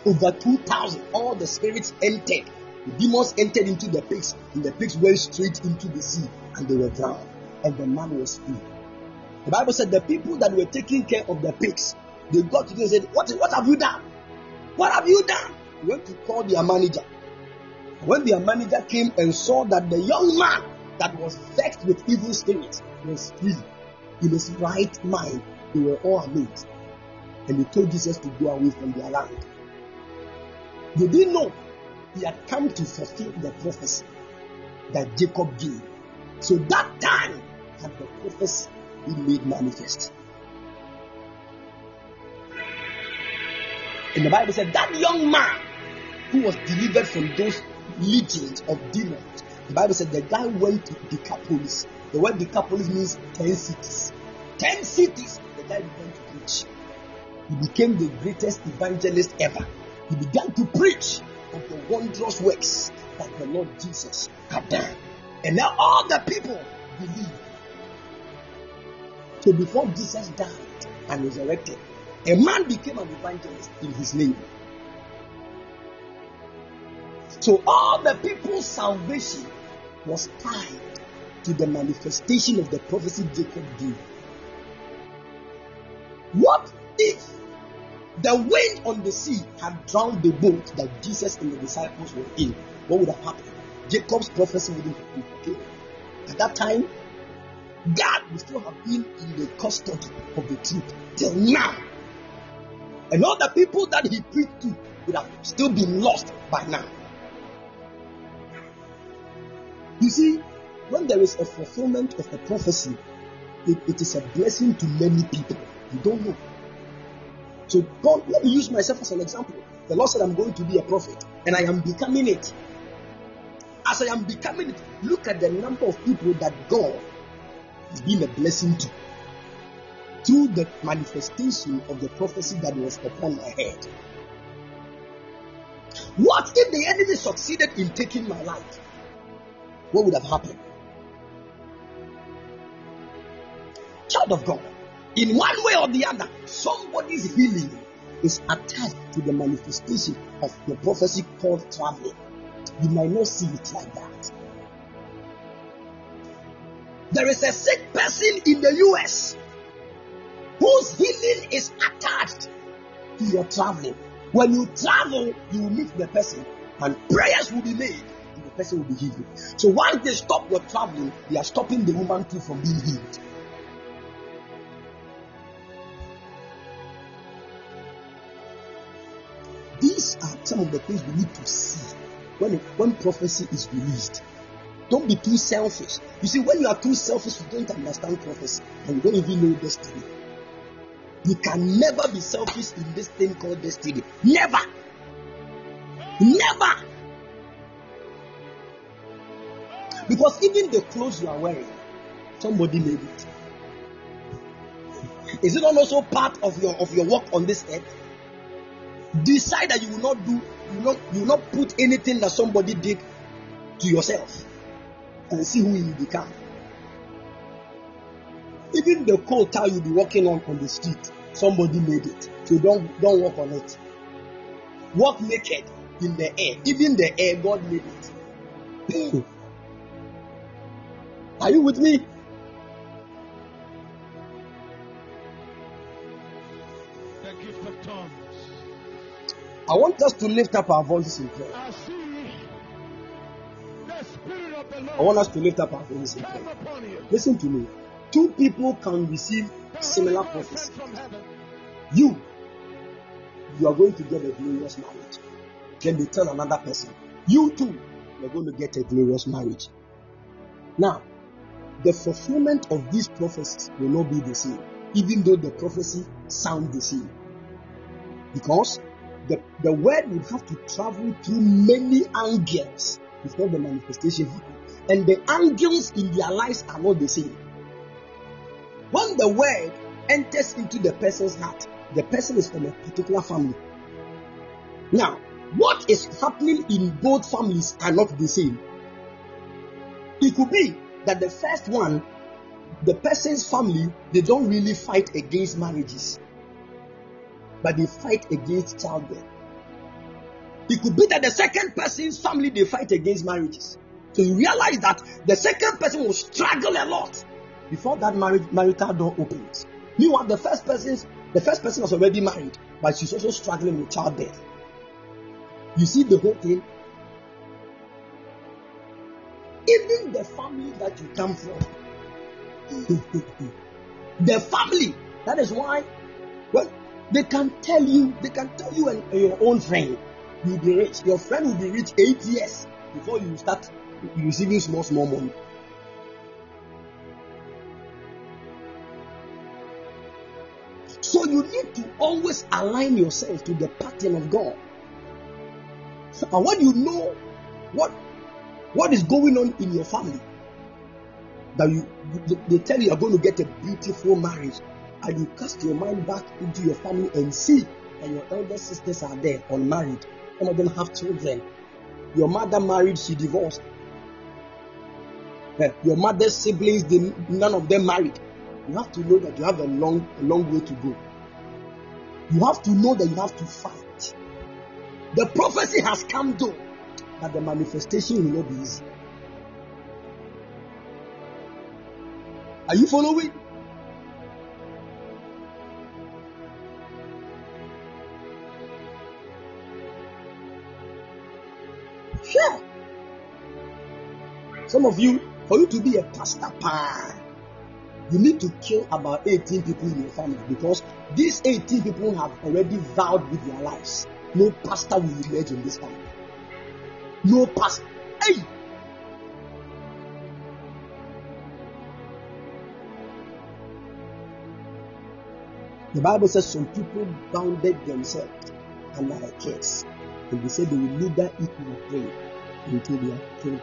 Over 2,000, all the spirits entered. The demons entered into the pigs, and the pigs went straight into the sea, and they were drowned. And the man was free. The Bible said the people that were taking care of the pigs, they got to them and said, What, what have you done? What have you done? They went to call their manager. When their manager came and saw that the young man that was vexed with evil spirits was free in his right mind, they were all amazed. And they told Jesus to go away from their land. They didn't know he had come to fulfill the prophecy that Jacob gave. So that time had the prophecy been made manifest. And the Bible said that young man who was delivered from those legions of demons, the Bible said the guy went to Decapolis. The word Decapolis means 10 cities. 10 cities, the guy began to preach. He became the greatest evangelist ever. He began to preach of the wondrous works that the Lord Jesus had done. And now all the people believe. So before Jesus died and resurrected, a man became an evangelist in his name. So all the people's salvation was tied to the manifestation of the prophecy Jacob gave. What if the wind on the sea had drowned the boat that Jesus and the disciples were in? What would have happened? Jacob's prophecy wouldn't have been fulfilled. At that time, Gad would still have been in the custody of the truth till now. And all the people that he preached to would have still been lost by now. You see, when there is a fulfillment of a prophecy, it, it is a blessing to many people. You don't know. So God, let me use myself as an example. The Lord said I'm going to be a prophet, and I am becoming it. As I am becoming it, look at the number of people that God has been a blessing to through the manifestation of the prophecy that was upon my head. What if the enemy succeeded in taking my life? What would have happened? Child of God, in one way or the other, somebody's healing is attached to the manifestation of the prophecy called traveling. You might not see it like that. There is a sick person in the US whose healing is attached to your traveling. When you travel, you will meet the person and prayers will be made and the person will be healed. So once they stop your traveling, they are stopping the woman too from being healed. Are some of the things we need to see when, when prophecy is released. Don't be too selfish. You see, when you are too selfish, you don't understand prophecy and you don't even know destiny. You can never be selfish in this thing called destiny. Never. Never. Because even the clothes you are wearing, somebody made it. Is it not also part of your of your work on this earth? Decide that you will not do, you will not, you will not put anything that somebody did to yourself, and see who you become. Even the cold towel you'll be walking on on the street, somebody made it. So don't don't walk on it. Walk naked in the air. Even the air, God made it. [clears throat] Are you with me? I want us to lift up our voices in prayer. I see the Spirit of the Lord I want us to lift up our voices in prayer. Listen to me. Two people can receive similar prophecy. Sent from heaven. You, you are going to get a glorious marriage. Then they tell another person, you too, you're going to get a glorious marriage. Now, the fulfillment of these prophecies will not be the same, even though the prophecy sounds the same. Because the, the word would have to travel through many angels before the manifestation happens. And the angels in their lives are not the same. When the word enters into the person's heart, the person is from a particular family. Now, what is happening in both families are not the same. It could be that the first one, the person's family, they don't really fight against marriages, but they fight against childbirth. It could be that the second person's family they fight against marriages. So you realize that the second person will struggle a lot before that marriage marital door opens. Meanwhile, the first person's the first person was already married, but she's also struggling with childbirth. You see the whole thing. Even the family that you come from, [laughs] the family. That is why, well, they can tell you, they can tell you and, and your own friend, you'll be rich. Your friend will be rich eight years before you start receiving small, small money. So you need to always align yourself to the pattern of God. And when you know what what is going on in your family, that you they tell you you're going to get a beautiful marriage, and you cast your mind back into your family and see, that your elder sisters are there unmarried. Some of them have children. Your mother married, she divorced. Eh, Your mother's siblings, they, none of them married. You have to know that you have a long, a long way to go. You have to know that you have to fight. The prophecy has come though, but the manifestation will not be easy. Are you following? Some of you, for you to be a pastor, pa, you need to kill about 18 people in your family because these 18 people have already vowed with their lives. No pastor will emerge in this family. No pastor. Hey! The Bible says some people bounded themselves under a curse. And they said they will neither eat nor drink until they are killed.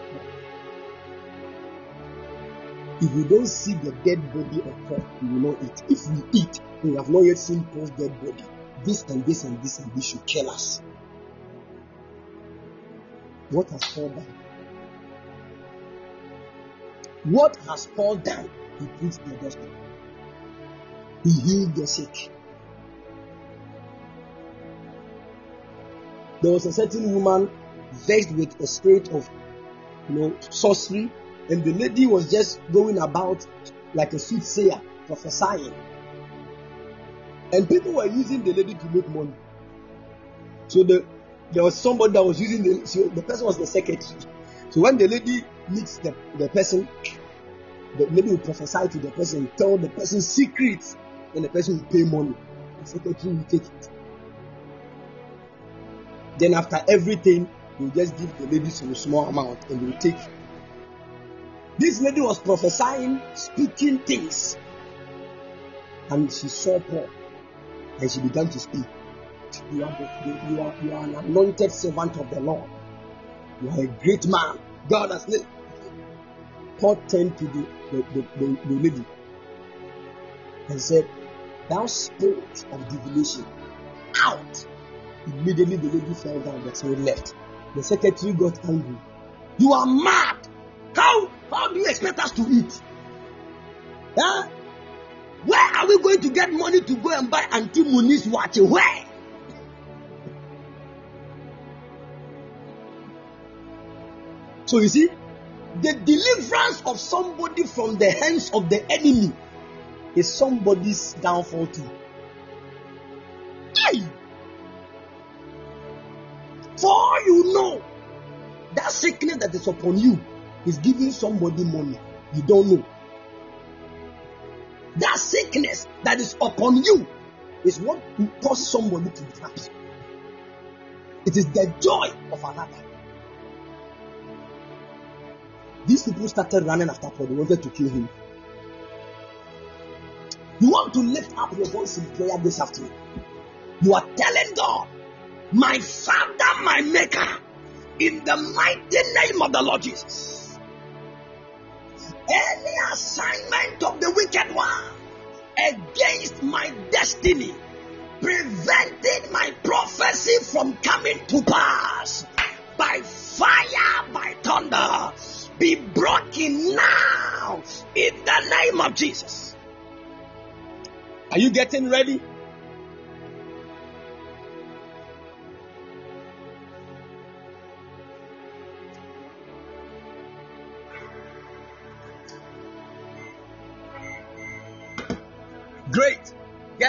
If we don't see the dead body of Paul, we will not eat. If we eat, we have not yet seen Paul's dead body. This and this and this and this should kill us. What has Paul done? What has Paul done? He preached the gospel. He healed the sick. There was a certain woman vexed with a spirit of you know sorcery, and the lady was just going about like a soothsayer, prophesying. And people were using the lady to make money. So the there was somebody that was using the so the person was the secretary. So when the lady meets the, the person, the lady will prophesy to the person, tell the person secrets, and the person will pay money. The secretary will take it. Then after everything, we'll just give the lady some small amount and we'll take. This lady was prophesying, speaking things. And she saw Paul and she began to speak. You are, you, are, you are an anointed servant of the Lord. You are a great man. God has made. Paul turned to the, the, the, the, the lady and said, Thou spirit of divination, out. Immediately the lady fell down, the spirit left. The secretary got angry. You are mad. How how do you expect us to eat? Huh? Where are we going to get money to go and buy Auntie Muni's watch? Where? So you see, the deliverance of somebody from the hands of the enemy is somebody's downfall too. Hey! For all you know, that sickness that is upon you is giving somebody money. You don't know. That sickness that is upon you is what causes somebody to be happy. It is the joy of another. These people started running after Paul. They wanted to kill him. You want to lift up your voice in prayer this afternoon. You are telling God, my Father, my Maker, in the mighty name of the Lord Jesus. Any assignment of the wicked one against my destiny, preventing my prophecy from coming to pass by fire, by thunder, be broken now in the name of Jesus. Are you getting ready?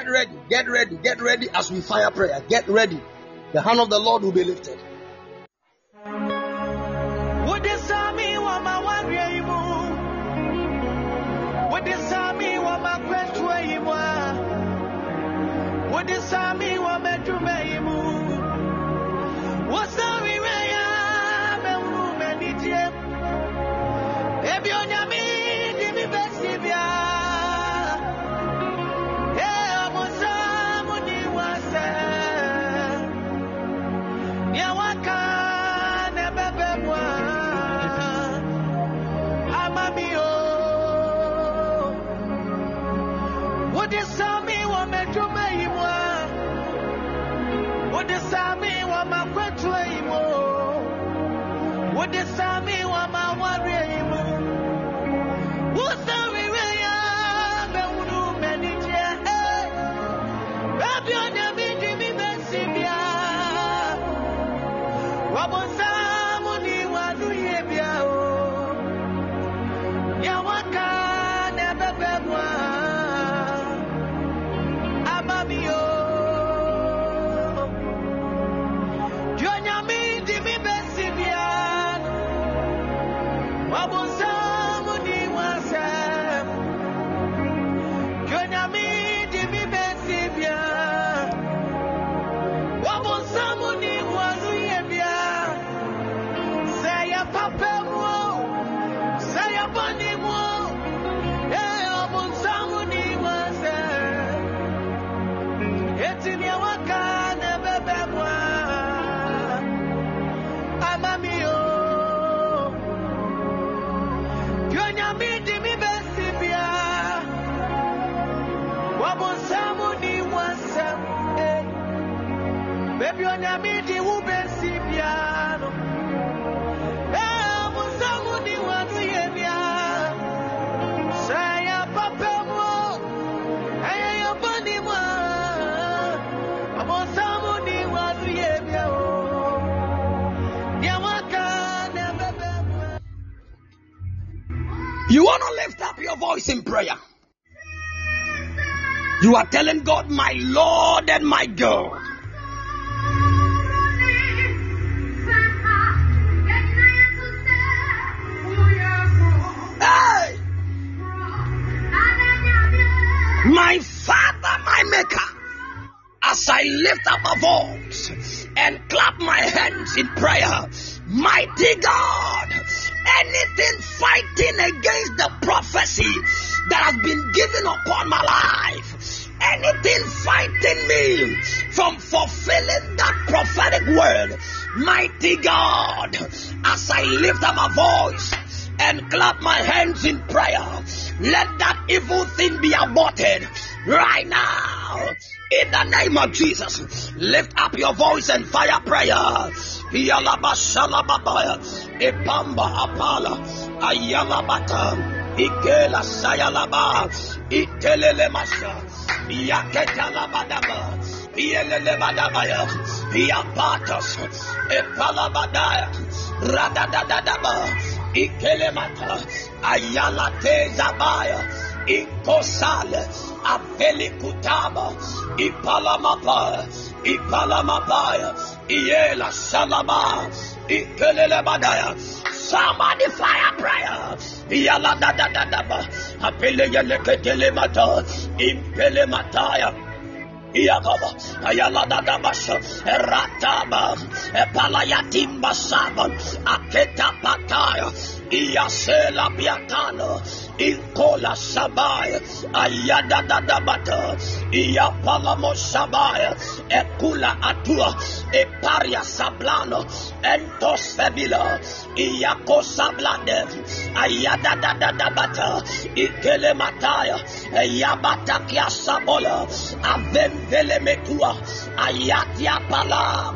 Get ready, get ready, get ready as we fire prayer. Get ready. The hand of the Lord will be lifted. You want to lift up your voice in prayer. You are telling God, my Lord and my God. My Father, my Maker, as I lift up my voice and clap my hands in prayer, mighty God, anything fighting against the prophecy that has been given upon my life, anything fighting me from fulfilling that prophetic word, mighty God, as I lift up my voice and clap my hands in prayer, Let that evil thing be aborted right now. In the name of Jesus, lift up your voice and fire prayer. Ikela Sayalaba, Itelele Masha, Yelele Badabaya, Radadadadaba, Ikelemata, Ayala Tezabaya, Inkosale, Aveli Kutaba, Ipalamapa, Ipalamapaya, Iela Salama, Ikelele Badaya. Somebody fire prayer. Yala da da da da. Apele yele ketele Yababa, Ayalada Damasha, Ratama, Palayatimba Saban, Aketa Pataya, Iyasela Biatano, Inkola Sabaya, Ayada Dadabata, Iyapalamo Sabaya, Ekula Atua, Eparia Sablano, Entos Fabila, Iyako Sablade, Ayada Dadabata, Ikele Mataya, Eyabata Kia Sabola, Avem vele metua ayatia pala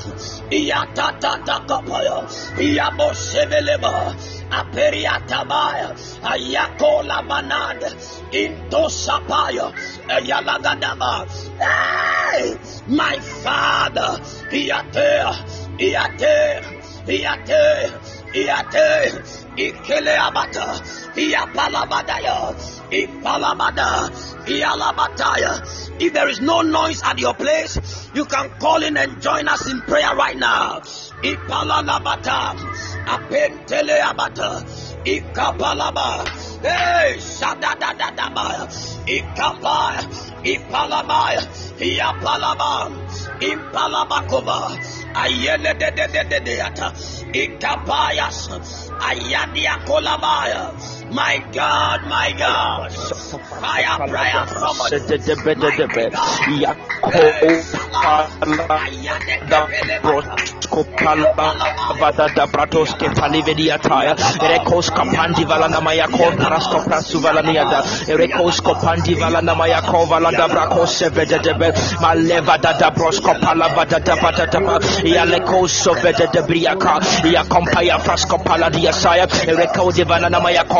Yatatatakapoyo, Yabosebeleba, Aperiatabaya, Ayakola Banad, Intosapayo, Yalagadaba. Hey, my father, Yate, Yate, Yate, Iate, Ikeleabata, Iapalabadaya, Ipalabada, if there is no noise at your place, you can call in and join us in prayer right now. Hey, shadadadadaba, ikapa, ipalabaya, iapalaba, impalabakova, ayele de de de de de ikapayas, ayadia kolabaya. My God, my God. Fire, prayer, somebody. Da bratos ke falivedia taya rekos kapandi valana maya ko parasko prasu valania da rekos kapandi valana maya ko valanda brakos sevede de maleva da da brosko pala vada da vada sovede de briaka ya kompaya frasko pala dia saya reko de valana maya ko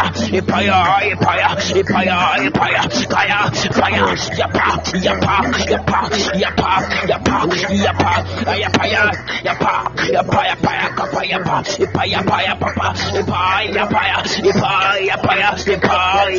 sa ya kaya paya paya pa ko paya paya paya paya Yapa, yapa, yapa, yapa, yapa, yapa, yapa, yapa, yapa, yapa, yapa, yapa, yapa, yapa, yapa, yapa, yapa,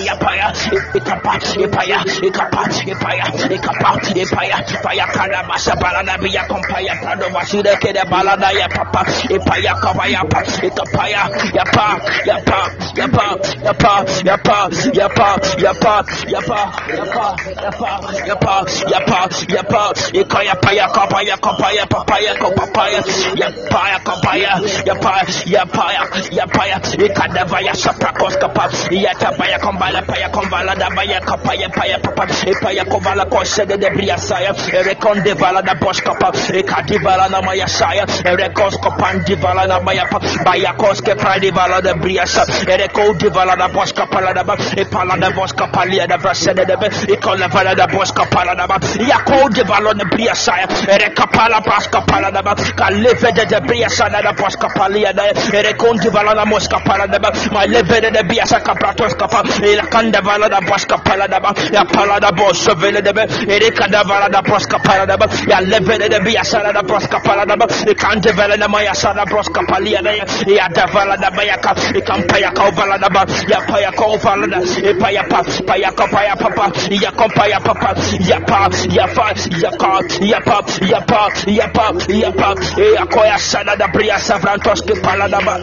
yapa, yapa, ikapa, ipaya, ikapa, ipaya, ikapa, ipaya, ipaya, kana masa balana biya kompaya prado masida kede balana ya papa, ipaya kapa yapa, ikapa ya, yapa, yapa, yapa, yapa, yapa, yapa, yapa, yapa, yapa, yapa, yapa, yapa, yapa, ikaya paya kapaya kapaya papaya kapaya ya paya kapaya ya paya ya paya ya paya ikadava ya saprakos kapa ya tabaya kombala paya kombala dabaya kapaya paya papa ipaya kovala kose de debria saya rekonde vala da bosh kapa ikadivala na maya saya rekos kopandi vala na maya pa baya koske pradi vala da bria sa reko palada bosca palada ba. E palada bosca palia da vasede de be. E cola valada bosca palada ba. Ya code valon bria saia ere capala pasca palada ba. Ka leve de de bria sana da bosca palia da ere conde valada mosca palada ba. Ma leve de de bria sa caprato scapa e la canda valada bosca palada ba. Ya palada bosca vele de be. Ere cada valada bosca palada ba. Ya leve de de bria sana da bosca palada ba. E cande vele na maya sana bosca palia da ya. Da valada ba ya ka. E campaya ka valada ba. yapa yako ovalada epa yapa pa yako pa yapa e pa yako pa yapa pa yapa yapa yaka yapa yapa yapa yapa e yako ya sada da bria savrantos ke palada ba.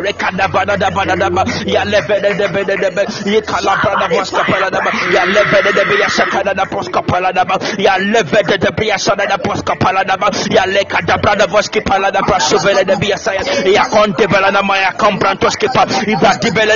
Rekada bada da bada da ba ya lebede de bede de be. Ye kala bada bos kapalada ba. Ya lebede de be ya sakada da bos kapalada ba. Ya lebede de bria sada da bos kapalada ba. Ya lekada bada bos kapalada ba shovele de bia saya ya konte balana maya komprantos ke pa. Ibra dibele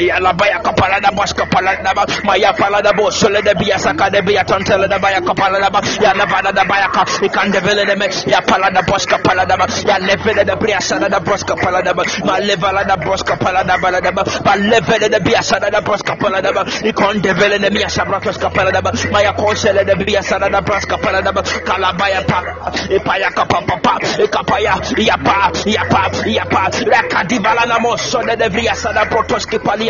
ya la baya kapala da bos kapala da ba maya pala da bos sole de biya saka de biya tontele da baya kapala da ba ya la bada da baya ka ikan de vele de me ya pala da bos kapala da ba ya levele de biya sada da bos kapala da ba ma levala da bos kapala da bala da ba ba levele de biya sada da bos kapala da ba ikon de vele de biya sabra bos kapala da ba maya konsele de biya sada da bos kapala da ba kala pa ipaya kapa pa pa ikapaya ya pa ya pa ya pa. Rakadi vala na mo sole de biya sada protos kipali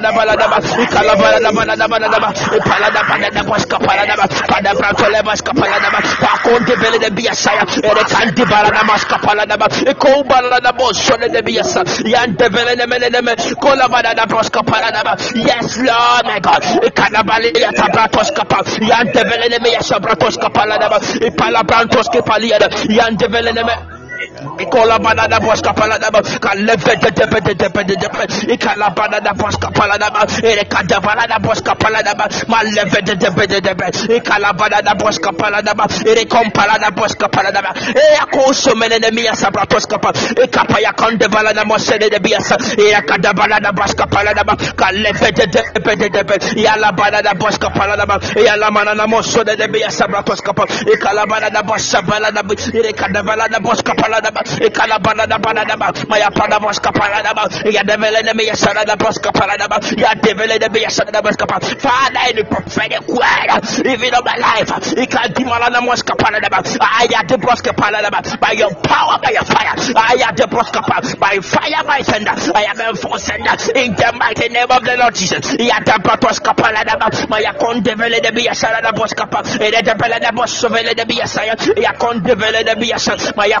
vele de mele de me ipala da bala da ba ikala bala da bala da ba ipala da bala da bos kapa la da ba pada branto le bos kapa la da ba pa konte de biya ere kandi bala da mas kapa ba iko bala da bos de biya yante vele de mele de me kola bala da bos kapa ba yes lord my god Ikola bana da boska pala da ba kaleve de de de de de de ikala bana da boska pala da ba ere kada bana da boska pala da ba maleve de de de de de ikala bana da boska pala da ba ere kompala da boska pala da ba e akoso mene ne miya sabra toska pa ikapa ya konde bala da mosede de biasa ere kada bana da boska pala da ba kaleve de de de de de yala bana da boska pala da ba yala mana na mosode de biasa sabra toska pa ikala bana da boska pala da ba ere kada bana da boska pala da ba ikala bana da bana da ba maya pada boska pala da ba ya devele de me sara da boska pala da ya devele de me sara da boska pala father prophetic word even of my life ikala dimala na boska pala da ba I am the boska pala da ba by your power by your fire the boska pala by fire by thunder I am that in the mighty name of the Lord Jesus ya da boska pala da ba maya kon devele de me sara da boska pala ere de boska vele de me sara ya kon devele de me sara maya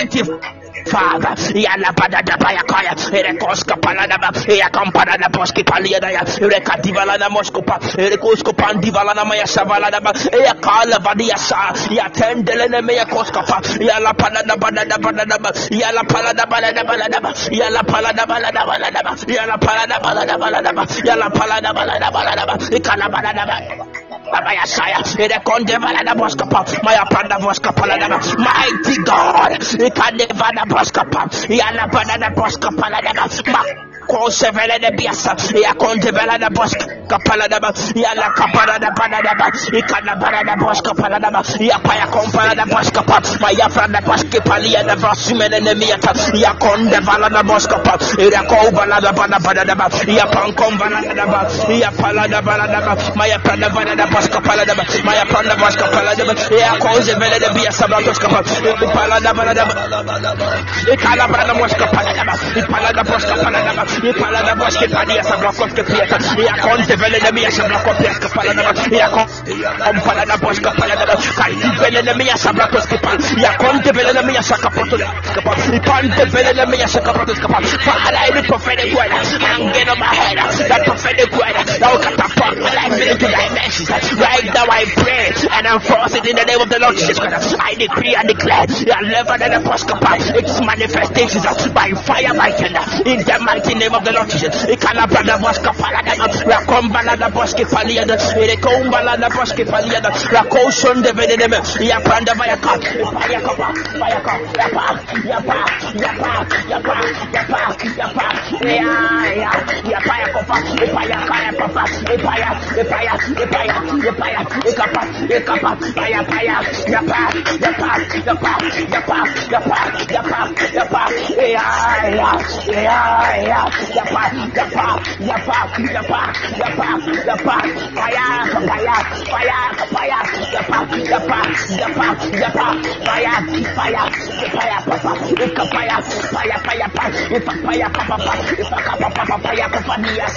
mighty Father, ya la pada da baya kaya, ere koska pala da ba, ya kampana da boski palia da ya, ere kadivala na moskopa, ere kosko pandivala na maya savala da ba, ya kala vadia sa, ya tendele ne me ya koska pa, ya la pada da bada da bada da ba, ya la pala da bala da bala da ba, ya la pala da bala da bala da ba, ya la pala da bala da bala da ba, ya la pala da bala da bala da ba, ikala bala da ba. Baba ya saya, ere konde vala da boska pa, maya panda boska pala da ba, mighty God, ikande vada boska pa, ya la pada da boska pala da ba, ma kose vele de biasa, ya konde da boska kapala da ba, ya la kapala da pada da ba, ikana pada da boska pala da ba, ya pa ya kompala da boska pa, maya franda boska pali ya ne miata, konde vala da boska pa, ya ko da pada pada da ba, ya pankom vala da da ba, ya koze de biasa E pala na voz que pani essa blacota preta. E a conta velha minha essa blacota que pala na E a conta pala na voz que pala na Cai velha minha essa blacota que pala. E a conta velha minha essa capota que pala. E pante velha minha essa capota que pala. Fala ele prophetic. I'm getting my head. That prophetic word. Now catapult my life into dimensions. Right now I pray and I'm forcing in the name of the Lord Jesus Christ. I decree and declare. You are never than a post It's manifestations by fire by thunder in the mighty name of the Lord Jesus. Ikalabrada boska palada, rakombalada boski paliada, irekombalada boski paliada, rakoshon de veneneme, yapranda vayaka, vayaka, vayaka, yapa, yapa, yapa, yapa, yapa, yapa, ya, yapa, yakopa, ya kaya, papa, ya ipaya, ipaya, ipaya, ikapa, ikapa, paya, paya, yapa, yapa, yapa, yapa, yapa, yapa, yapa, ya, ya, ya, ya. yapa, yapa, yapa, yapa, yapa, yapa, paya, paya, paya, paya, yapa, yapa, yapa, yapa, paya, paya, paya, papa, ya paya, paya, paya, paya, ipa ya papa, paya, ipa ya papa, paya, papa, dia,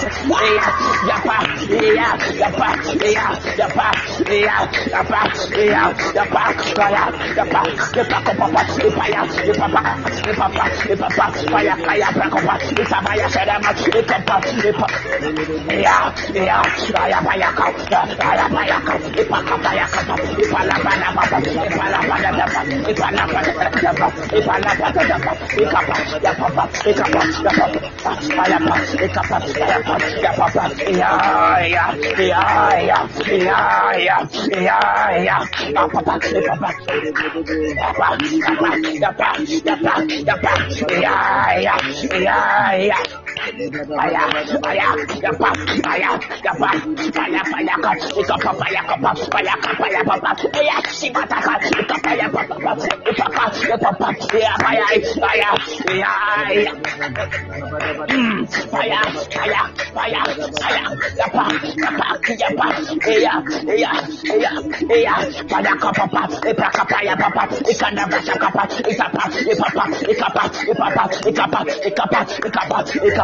ya, pa pa ka pa ya pa ya pa ya pa pa pa ya pa pa pa pa ka pa pa pa ya pa pa ni ya ya ya pa ya ya pa ya ya pa ya ya pa ya ya pa pa ya ya pa ya pa ka pa pa pa ya ya pa pa ya pa pa ya pa pa pa ya pa ya pa ka pa ya pa ya sa da ma ya pa pa ya pa ya ya ya pa ya ka ya pa ya ka ya pa ka pa ya ka pa ya pa la pa na pa pa ya pa la pa da da pa ya pa la pa da da pa ya pa la pa da da pa ya ka pa ya pa pa ya ka pa ya pa pa ya pa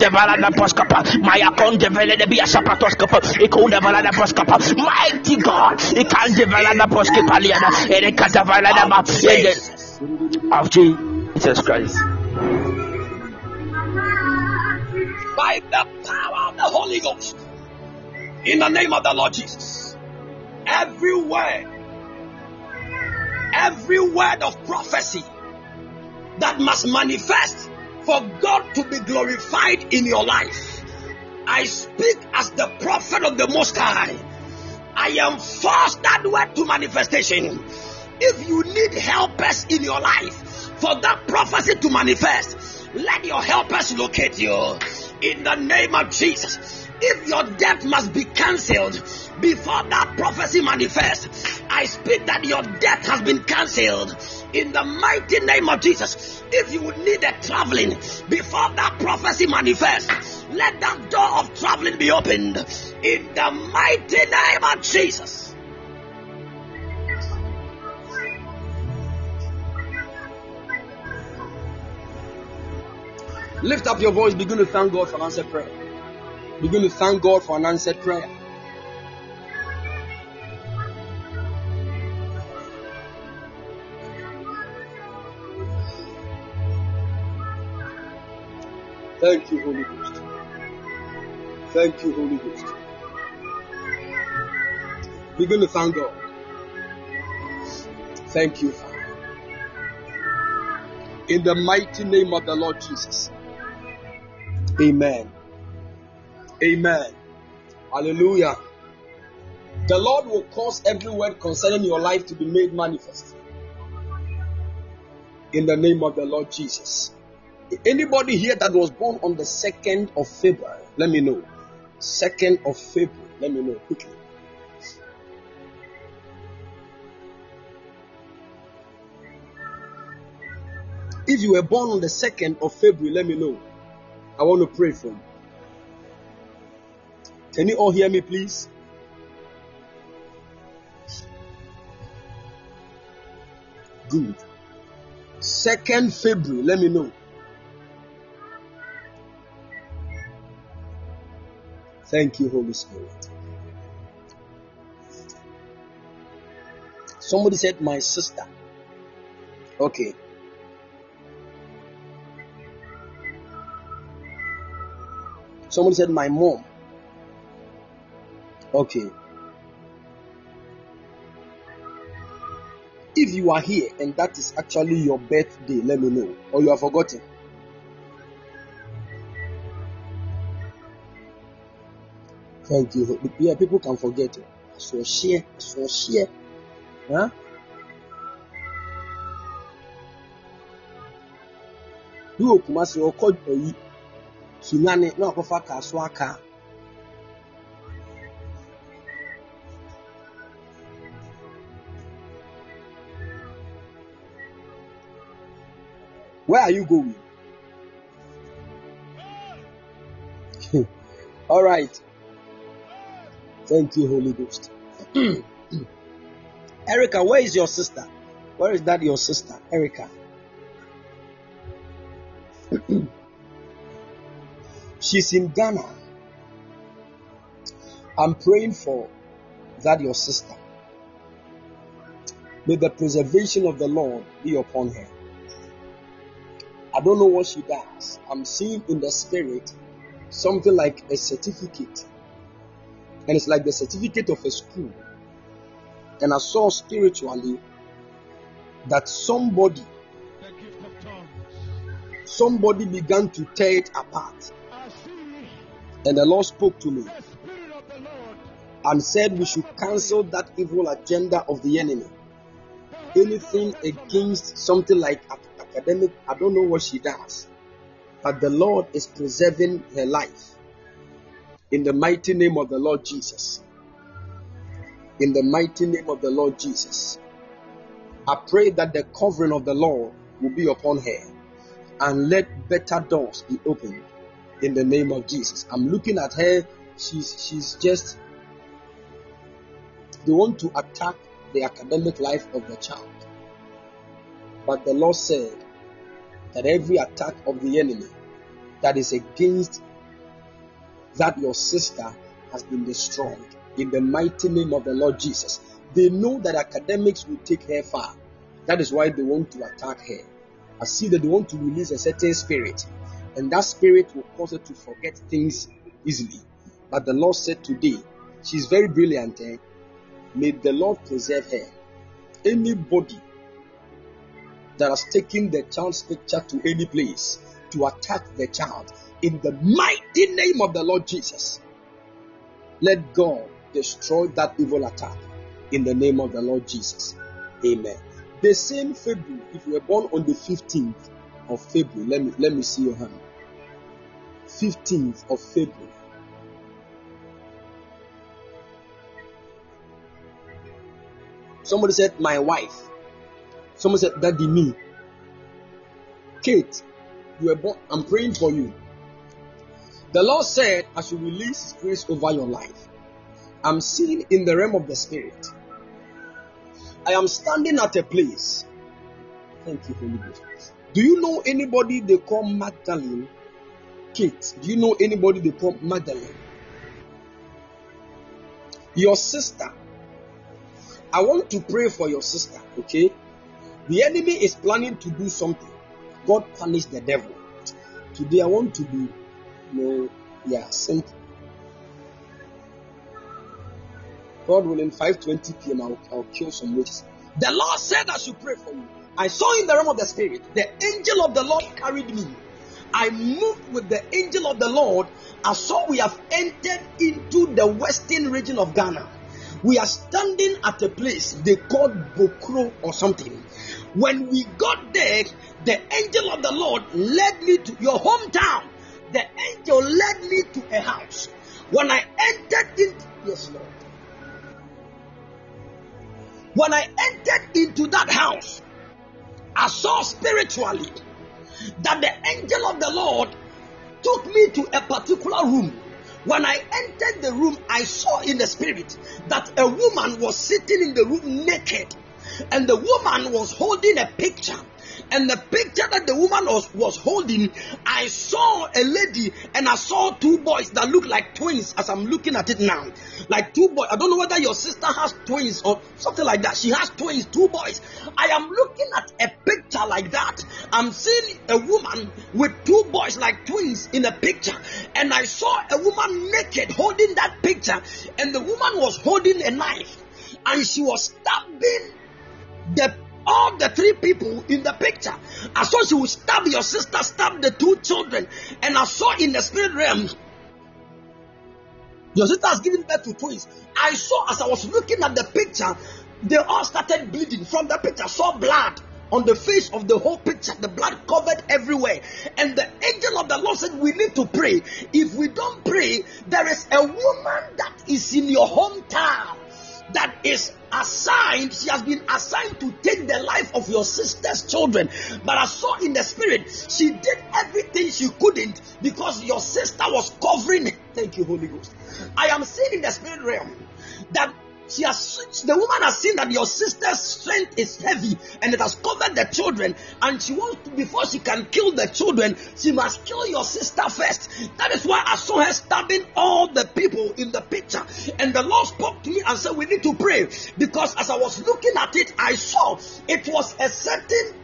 de valada poscapa, maya con de velede bia sapatoscapa, e con de valada poscapa, mighty God, e can de valada poscapa liana, e de casa valada ma, of Jesus Christ. By the power of the Holy Ghost, in the name of the Lord Jesus, every word, every word of prophecy that must manifest for God to be glorified in your life. I speak as the prophet of the Most High. I am forced that word to manifestation. If you need helpers in your life for that prophecy to manifest, let your helpers locate you in the name of Jesus. If your death must be cancelled before that prophecy manifests, I speak that your death has been cancelled in the mighty name of Jesus. If you would need a traveling before that prophecy manifests, let that door of traveling be opened in the mighty name of Jesus. Lift up your voice, begin to thank God for an answered prayer. Begin to thank God for an answered prayer. Thank you, Holy Ghost. Thank you, Holy Ghost. Begin to thank God. Thank you, Father. In the mighty name of the Lord Jesus. Amen. Amen. Hallelujah. The Lord will cause every word concerning your life to be made manifest. In the name of the Lord Jesus. Anybody here that was born on the 2nd of February, let me know. 2nd of February. Let me know quickly. If you were born on the 2nd of February, let me know. I want to pray for you. Can you all hear me, please? Good. 2nd February, let me know. Thank you, Holy Spirit. Somebody said, My sister. Okay. Somebody said, My mom. Okay. If you are here and that is actually your birthday, let me know. Or you have forgotten. You. Yeah, people can forget it. So share, so share. Huh? Bí òkùnmá sí ọkọ èyí sunyane na akɔfa kaa so aka Where are you going? [laughs] All right. Thank you, Holy Ghost. [clears throat] Erica, where is your sister? Where is that your sister? Erica. [clears throat] She's in Ghana. I'm praying for that your sister. May the preservation of the Lord be upon her. I don't know what she does. I'm seeing in the spirit something like a certificate. And it's like the certificate of a school. And I saw spiritually that somebody somebody began to tear it apart. And the Lord spoke to me and said we should cancel that evil agenda of the enemy. Anything against something like academic, I don't know what she does, but the Lord is preserving her life. In the mighty name of the Lord Jesus. In the mighty name of the Lord Jesus. I pray that the covering of the Lord will be upon her and let better doors be opened in the name of Jesus. I'm looking at her. She's she's just they want to attack the academic life of the child. But the Lord said that every attack of the enemy that is against that your sister has been destroyed in the mighty name of the Lord Jesus. They know that academics will take her far. That is why they want to attack her. I see that they want to release a certain spirit, and that spirit will cause her to forget things easily. But the Lord said today, she's very brilliant. Eh? May the Lord preserve her. Anybody that has taken the child's picture to any place to attack the child, in the mighty name of the Lord Jesus, let God destroy that evil attack in the name of the Lord Jesus. Amen. The same February, if you were born on the 15th of February, let me let me see your hand. 15th of February. Somebody said, My wife. Someone said, Daddy, me. Kate, you were born. I'm praying for you. The Lord said, I should release His grace over your life. I'm seeing in the realm of the Spirit. I am standing at a place. Thank you, Holy Ghost. Do you know anybody they call Magdalene? Kate, do you know anybody they call Magdalene? Your sister. I want to pray for your sister, okay? The enemy is planning to do something. God punish the devil. Today I want to be, know, yeah, simple. God willing, 5:20 p.m. I'll, I'll kill some witches. The Lord said I should pray for you. I saw in the realm of the spirit, the angel of the Lord carried me. I moved with the angel of the Lord. I saw we have entered into the western region of Ghana. We are standing at a place they called Bokro or something. When we got there, the angel of the Lord led me to your hometown. The angel led me to a house. When I entered in, yes, Lord. When I entered into that house, I saw spiritually that the angel of the Lord took me to a particular room. When I entered the room, I saw in the spirit that a woman was sitting in the room naked, and the woman was holding a picture and the picture that the woman was, was holding, I saw a lady and I saw two boys that look like twins as I'm looking at it now. Like two boys. I don't know whether your sister has twins or something like that. She has twins, two boys. I am looking at a picture like that. I'm seeing a woman with two boys like twins in a picture. And I saw a woman naked holding that picture. And the woman was holding a knife. And she was stabbing the all the three people in the picture. I saw she would stab your sister, stab the two children, and I saw in the spirit realm. Your sister has given birth to twins. I saw as I was looking at the picture, they all started bleeding from the picture. I saw blood on the face of the whole picture. The blood covered everywhere. And the angel of the Lord said, We need to pray. If we don't pray, there is a woman that is in your hometown that is assigned, she has been assigned to take the life of your sister's children. But I saw in the spirit, she did everything she couldn't because your sister was covering. Thank you, Holy Ghost. I am seeing in the spirit realm that she has the woman has seen that your sister's strength is heavy and it has covered the children, and she wants to, before she can kill the children, she must kill your sister first. That is why I saw her stabbing all the people in the picture. And the Lord spoke to me and said, We need to pray because as I was looking at it, I saw it was a certain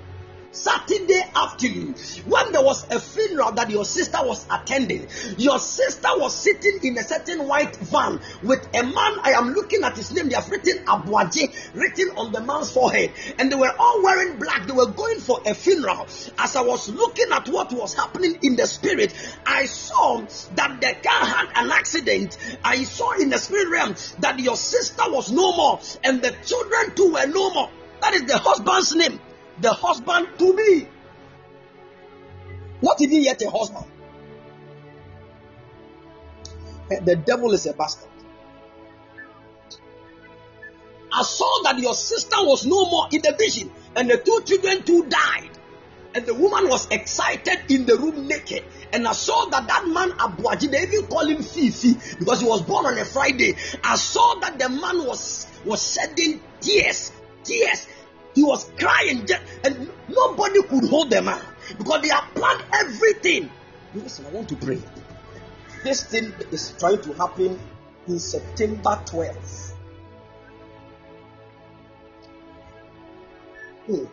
Saturday afternoon, when there was a funeral that your sister was attending, your sister was sitting in a certain white van with a man. I am looking at his name. They have written Abuaje written on the man's forehead, and they were all wearing black. They were going for a funeral. As I was looking at what was happening in the spirit, I saw that the car had an accident. I saw in the spirit realm that your sister was no more, and the children too were no more. That is the husband's name the husband to be. Not even yet a husband. Eh, the devil is a bastard. I saw that your sister was no more in the vision, and the two children too died. And the woman was excited in the room naked. And I saw that that man Abuaji, they even call him Fifi because he was born on a Friday. I saw that the man was was shedding tears, tears, he was crying, and nobody could hold them man because they have planned everything. Listen, I want to pray. This thing is trying to happen in September 12th. Hmm.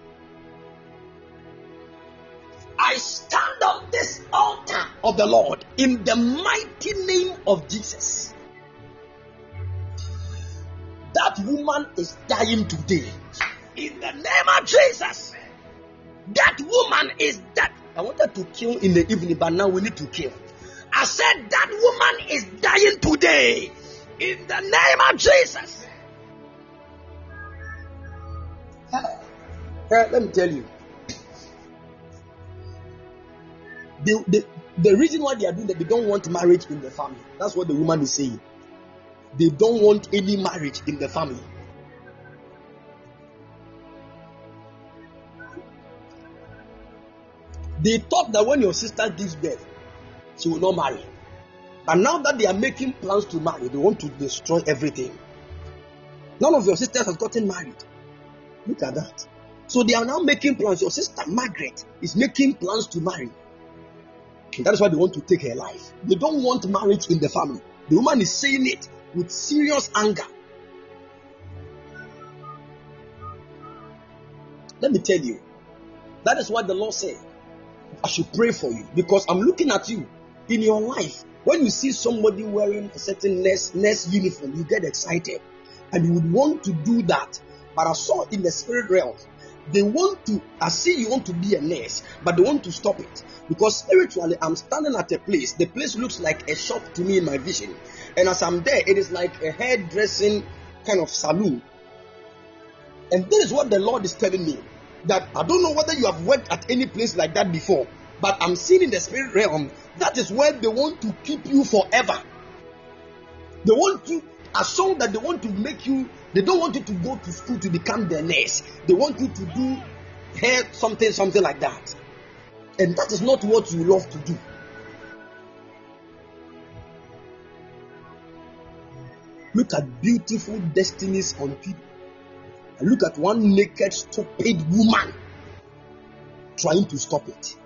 I stand on this altar of the Lord in the mighty name of Jesus. That woman is dying today in the name of Jesus. That woman is dead. I wanted to kill in the evening, but now we need to kill. I said that woman is dying today in the name of Jesus. Uh, let me tell you. The, the, the reason why they are doing that, they don't want marriage in the family. That's what the woman is saying. They don't want any marriage in the family. They thought that when your sister gives birth, she will not marry. But now that they are making plans to marry, they want to destroy everything. None of your sisters has gotten married. Look at that. So they are now making plans. Your sister Margaret is making plans to marry. And that is why they want to take her life. They don't want marriage in the family. The woman is saying it with serious anger. Let me tell you, that is what the Lord said. I should pray for you because I'm looking at you in your life. When you see somebody wearing a certain nurse, nurse uniform, you get excited and you would want to do that. But I saw in the spirit realm, they want to, I see you want to be a nurse, but they want to stop it. Because spiritually, I'm standing at a place. The place looks like a shop to me in my vision. And as I'm there, it is like a hairdressing kind of saloon. And this is what the Lord is telling me that I don't know whether you have worked at any place like that before, but I'm seeing in the spirit realm that is where they want to keep you forever. They want you, as song that they want to make you, they don't want you to go to school to become their nurse. They want you to do hair something, something like that. And that is not what you love to do. Look at beautiful destinies on people. Look at one naked, stupid woman trying to stop it.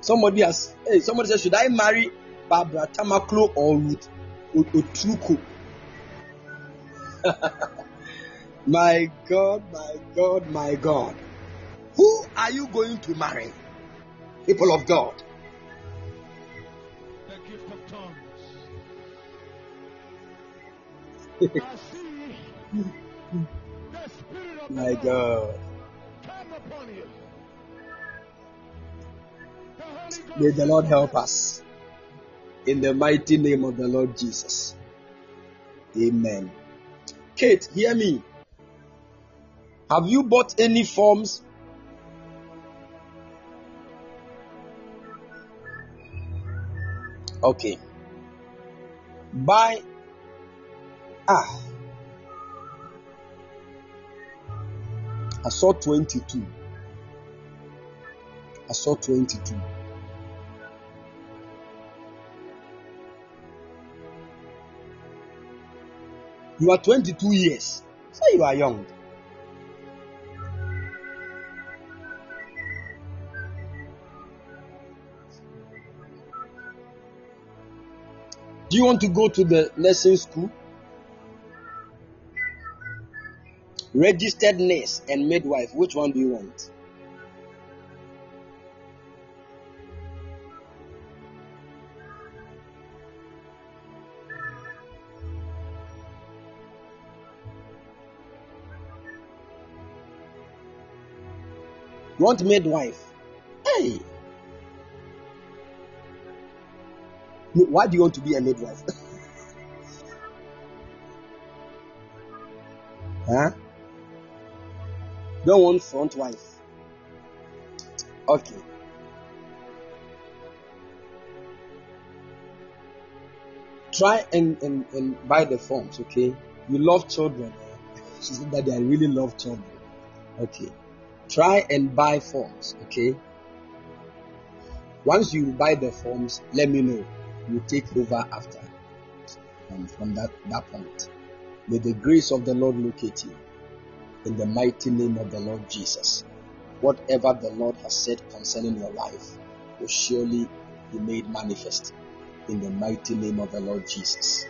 Somebody has, hey, somebody says, should I marry Barbara Tamaklo or Ruth Otruko? [laughs] my God, my God, my God. Who are you going to marry? People of God. [laughs] My God. May the Lord help us. In the mighty name of the Lord Jesus. Amen. Kate, hear me. Have you bought any forms? Okay. Buy. Ah. I saw 22. I saw 22. You are 22 years. So you are young. Do you want to go to the nursing school? Registered nurse and midwife. Which one do you want? You want midwife? Hey! Why do you want to be a midwife? [laughs] huh? Don't want front wife. Okay. Try and, and, and buy the forms, okay? You love children. [laughs] She said that I really love children. Okay. Try and buy forms, okay? Once you buy the forms, let me know. You take over after um, from that, that point. May the grace of the Lord locate you in the mighty name of the Lord Jesus. Whatever the Lord has said concerning your life will surely be made manifest in the mighty name of the Lord Jesus.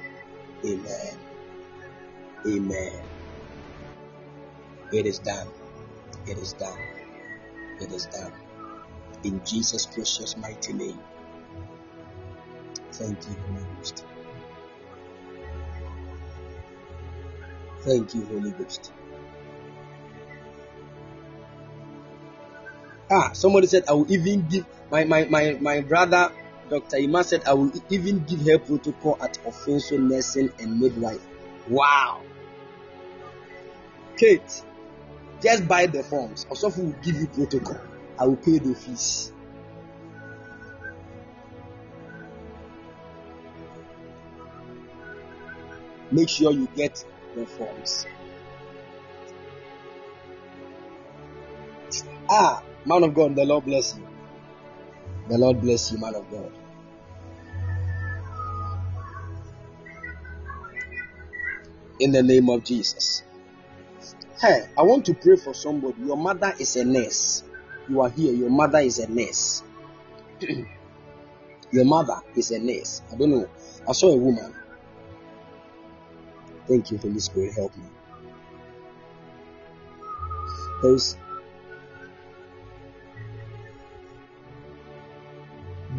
Amen. Amen. It is done. It is done. It is done. In Jesus' precious mighty name. Thank you, Holy Ghost. Thank you, Holy Ghost. Ah, somebody said I will even give my my my, my brother Dr. Ima said I will even give her protocol at Offinso nursing and midwife. Wow. Kate, just buy the forms. Also, will give you protocol. I will pay the fees. Make sure you get the forms. Ah, man of God, the Lord bless you. The Lord bless you, man of God. In the name of Jesus. Hey, I want to pray for somebody. Your mother is a nurse. You are here. Your mother is a nurse. [clears throat] Your mother is a nurse. I don't know. I saw a woman. Thank you, Holy Spirit. Help me. There's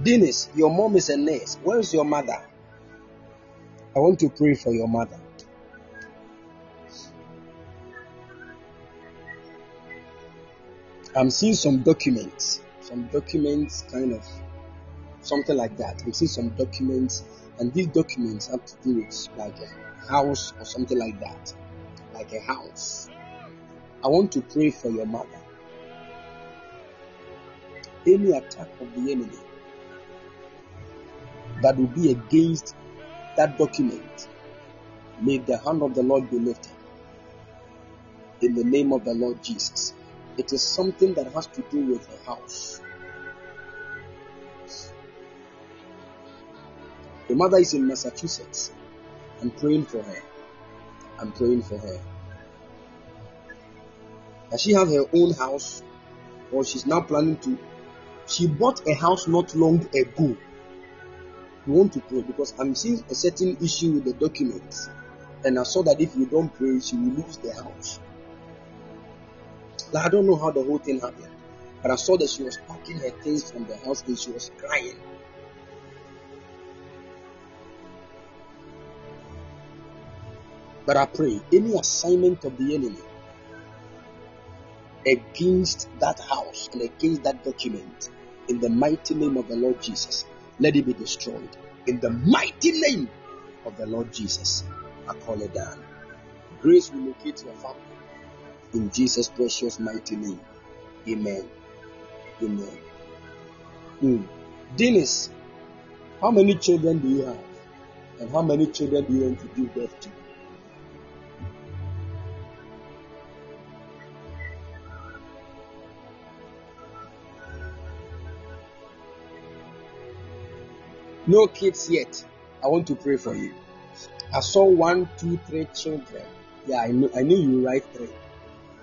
Dennis, your mom is a nurse. Where is your mother? I want to pray for your mother. I'm seeing some documents, some documents, kind of something like that. I'm seeing some documents, and these documents have to do with like a house or something like that, like a house. I want to pray for your mother. Any attack of the enemy that will be against that document, may the hand of the Lord be lifted. In the name of the Lord Jesus. It is something that has to do with the house. The mother is in Massachusetts. I'm praying for her. I'm praying for her. Does she have her own house? Or she's now planning to? She bought a house not long ago. We want to pray because I'm seeing a certain issue with the documents. And I saw that if you don't pray, she will lose the house. Like, I don't know how the whole thing happened. But I saw that she was packing her things from the house and she was crying. But I pray any assignment of the enemy against that house and against that document in the mighty name of the Lord Jesus, let it be destroyed. In the mighty name of the Lord Jesus, I call it down. Grace will locate your family in Jesus' precious mighty name. Amen. Amen. Mm. Dennis, how many children do you have? And how many children do you want to give birth to? No kids yet. I want to pray for you. I saw one, two, three children. Yeah, I knew I knew you write three.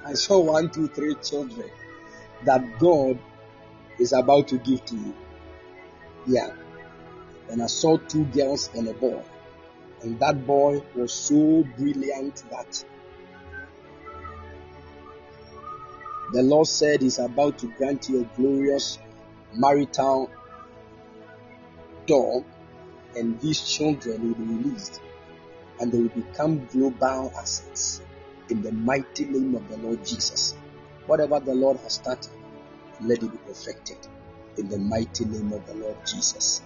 I saw one, two, three children that God is about to give to you. Yeah. And I saw two girls and a boy. And that boy was so brilliant that the Lord said He's about to grant you a glorious marital door, and these children will be released and they will become global assets in the mighty name of the Lord Jesus. Whatever the Lord has started, let it be perfected in the mighty name of the Lord Jesus.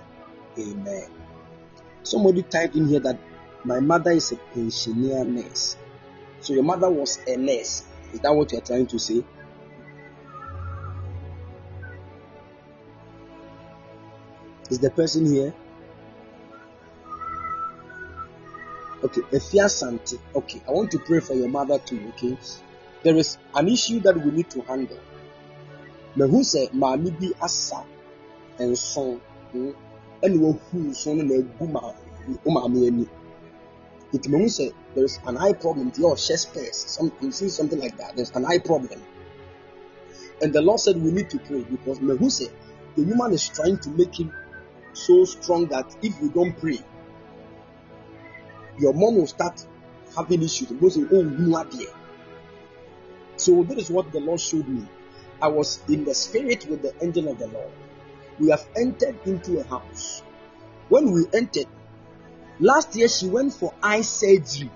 Amen. Somebody typed in here that my mother is a pensioner nurse. So your mother was a nurse. Is that what you're trying to say? Is the person here? Okay, Efia Santi. Okay, I want to pray for your mother too. Okay, there is an issue that we need to handle. Mehu sɛ maame bi asa nson hmm? ɛna wahu nson no na egu ma maame ani. It mehu sɛ there is an eye problem. The Lord ɔhyɛ spares. Some you see something like that. There's an eye problem, and the Lord said we need to pray because mehu sɛ the woman is trying to make him so strong that if you don't pray, your mom will start having issues. Because oh, are there. So that is what the Lord showed me. I was in the spirit with the angel of the Lord. We have entered into a house. When we entered, last year she went for eye surgery.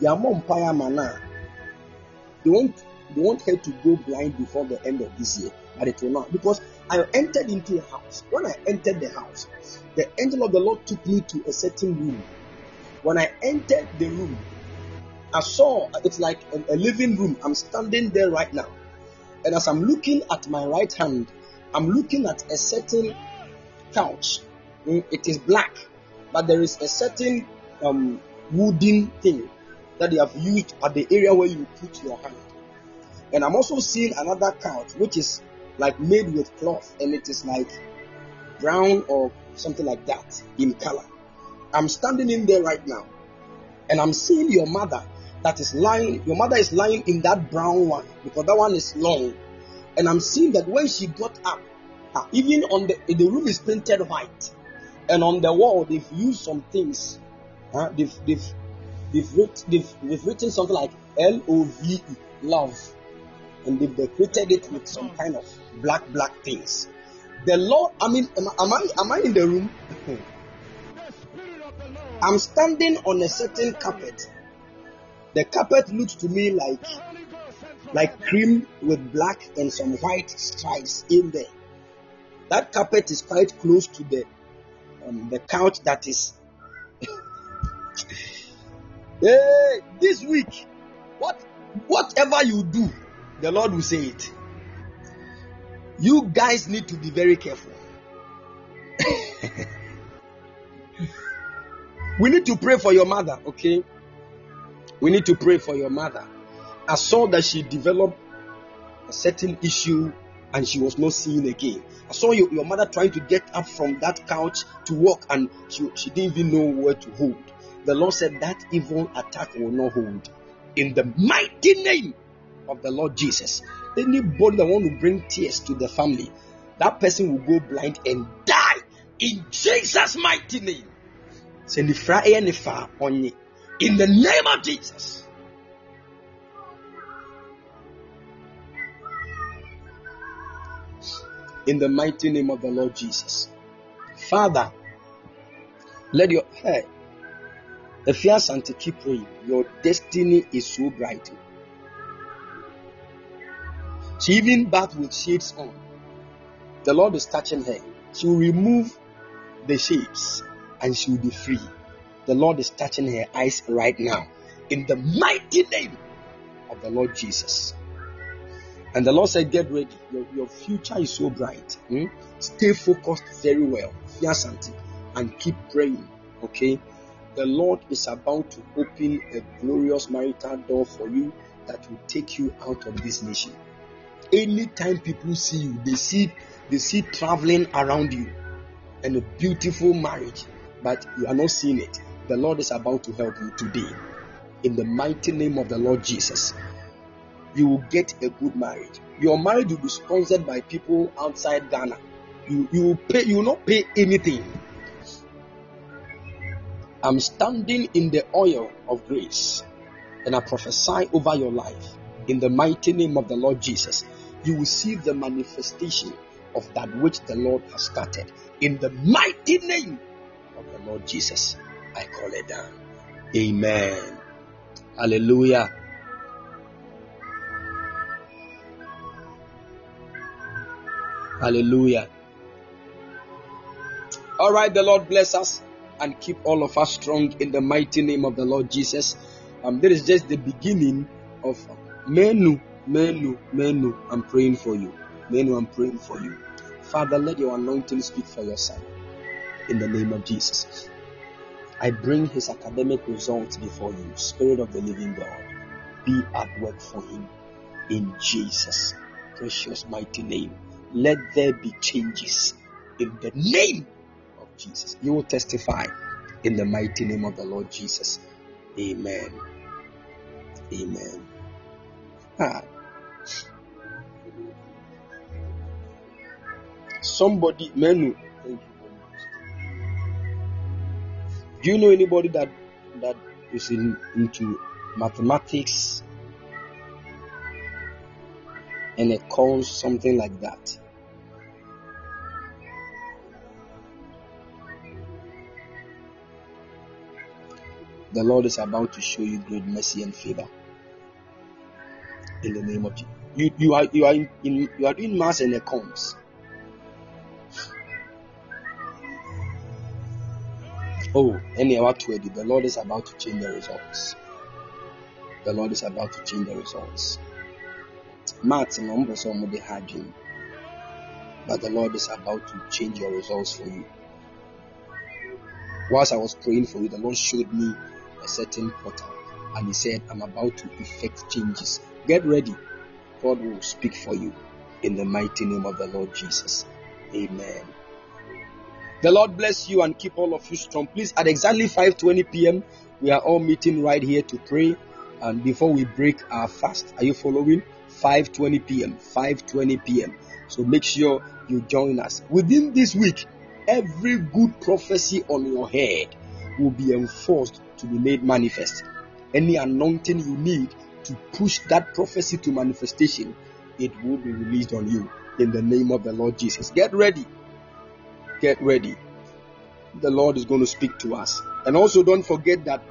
Your mom Paya mana. They want they want her to go blind before the end of this year, but it will not because I entered into a house. When I entered the house, the angel of the Lord took me to a certain room. When I entered the room, I saw it's like a, a living room. I'm standing there right now. And as I'm looking at my right hand, I'm looking at a certain couch. Mm, it is black, but there is a certain um, wooden thing that they have used at the area where you put your hand. And I'm also seeing another couch which is like made with cloth and it is like brown or something like that in color. I'm standing in there right now and I'm seeing your mother that is lying. Your mother is lying in that brown one because that one is long. And I'm seeing that when she got up, uh, even on the the room is painted white, and on the wall they've used some things. Uh, they've they've they've, writ, they've, they've written something like L O V E love, and they've decorated it with some kind of black black things. The Lord, I mean, am, am I am I in the room? [laughs] I'm standing on a certain carpet. The carpet looks to me like like cream with black and some white stripes in there. That carpet is quite close to the um, the couch that is. [laughs] hey, this week, what whatever you do, the Lord will say it. You guys need to be very careful. [laughs] We need to pray for your mother, okay? We need to pray for your mother. I saw that she developed a certain issue and she was not seen again. I saw your, your mother trying to get up from that couch to walk and she, she didn't even know where to hold. The Lord said that evil attack will not hold. In the mighty name of the Lord Jesus. Anybody that want to bring tears to the family, that person will go blind and die in Jesus' mighty name. In the name of Jesus. In the mighty name of the Lord Jesus. Father, let your hey, if you are to keep praying, your destiny is so bright. She even bathed with shades on. The Lord is touching her. She will remove the shades and she will be free. The Lord is touching her eyes right now in the mighty name of the Lord Jesus. And the Lord said, Get ready. Your, your future is so bright. Hmm? Stay focused very well. Fear something and keep praying. Okay? The Lord is about to open a glorious marital door for you that will take you out of this nation. Anytime people see you, they see they see traveling around you and a beautiful marriage, but you are not seeing it. The Lord is about to help you today. In the mighty name of the Lord Jesus, you will get a good marriage. Your marriage will be sponsored by people outside Ghana. You, you will pay you will not pay anything. I'm standing in the oil of grace and I prophesy over your life in the mighty name of the Lord Jesus. You will see the manifestation of that which the Lord has started. In the mighty name of the Lord Jesus, I call it down. Amen. Hallelujah. Hallelujah. All right, the Lord bless us and keep all of us strong in the mighty name of the Lord Jesus. Um, that is just the beginning of menu, menu, menu. I'm praying for you. Menu, I'm praying for you. Father, let your anointing speak for your son in the name of Jesus. I bring his academic results before you, Spirit of the living God. Be at work for him in Jesus' precious mighty name. Let there be changes in the name of Jesus. You will testify in the mighty name of the Lord Jesus. Amen. Amen. Ah. Somebody, Menu. Do you know anybody that that is in, into mathematics and it calls something like that? The Lord is about to show you great mercy and favor. In the name of Jesus. You, you are you are in, in you are doing mass and accounts. Oh, anyhow, the Lord is about to change the results. The Lord is about to change the results. Maths and numbers are be hard, but the Lord is about to change your results for you. Whilst I was praying for you, the Lord showed me a certain portal and He said, I'm about to effect changes. Get ready. God will speak for you in the mighty name of the Lord Jesus. Amen. The Lord bless you and keep all of you strong. Please, at exactly 5:20 p.m., we are all meeting right here to pray. And before we break our fast, are you following? 5:20 p.m. 5:20 p.m. So make sure you join us. Within this week, every good prophecy on your head will be enforced to be made manifest. Any anointing you need to push that prophecy to manifestation, it will be released on you in the name of the Lord Jesus. Get ready get ready. The Lord is going to speak to us. And also, don't forget that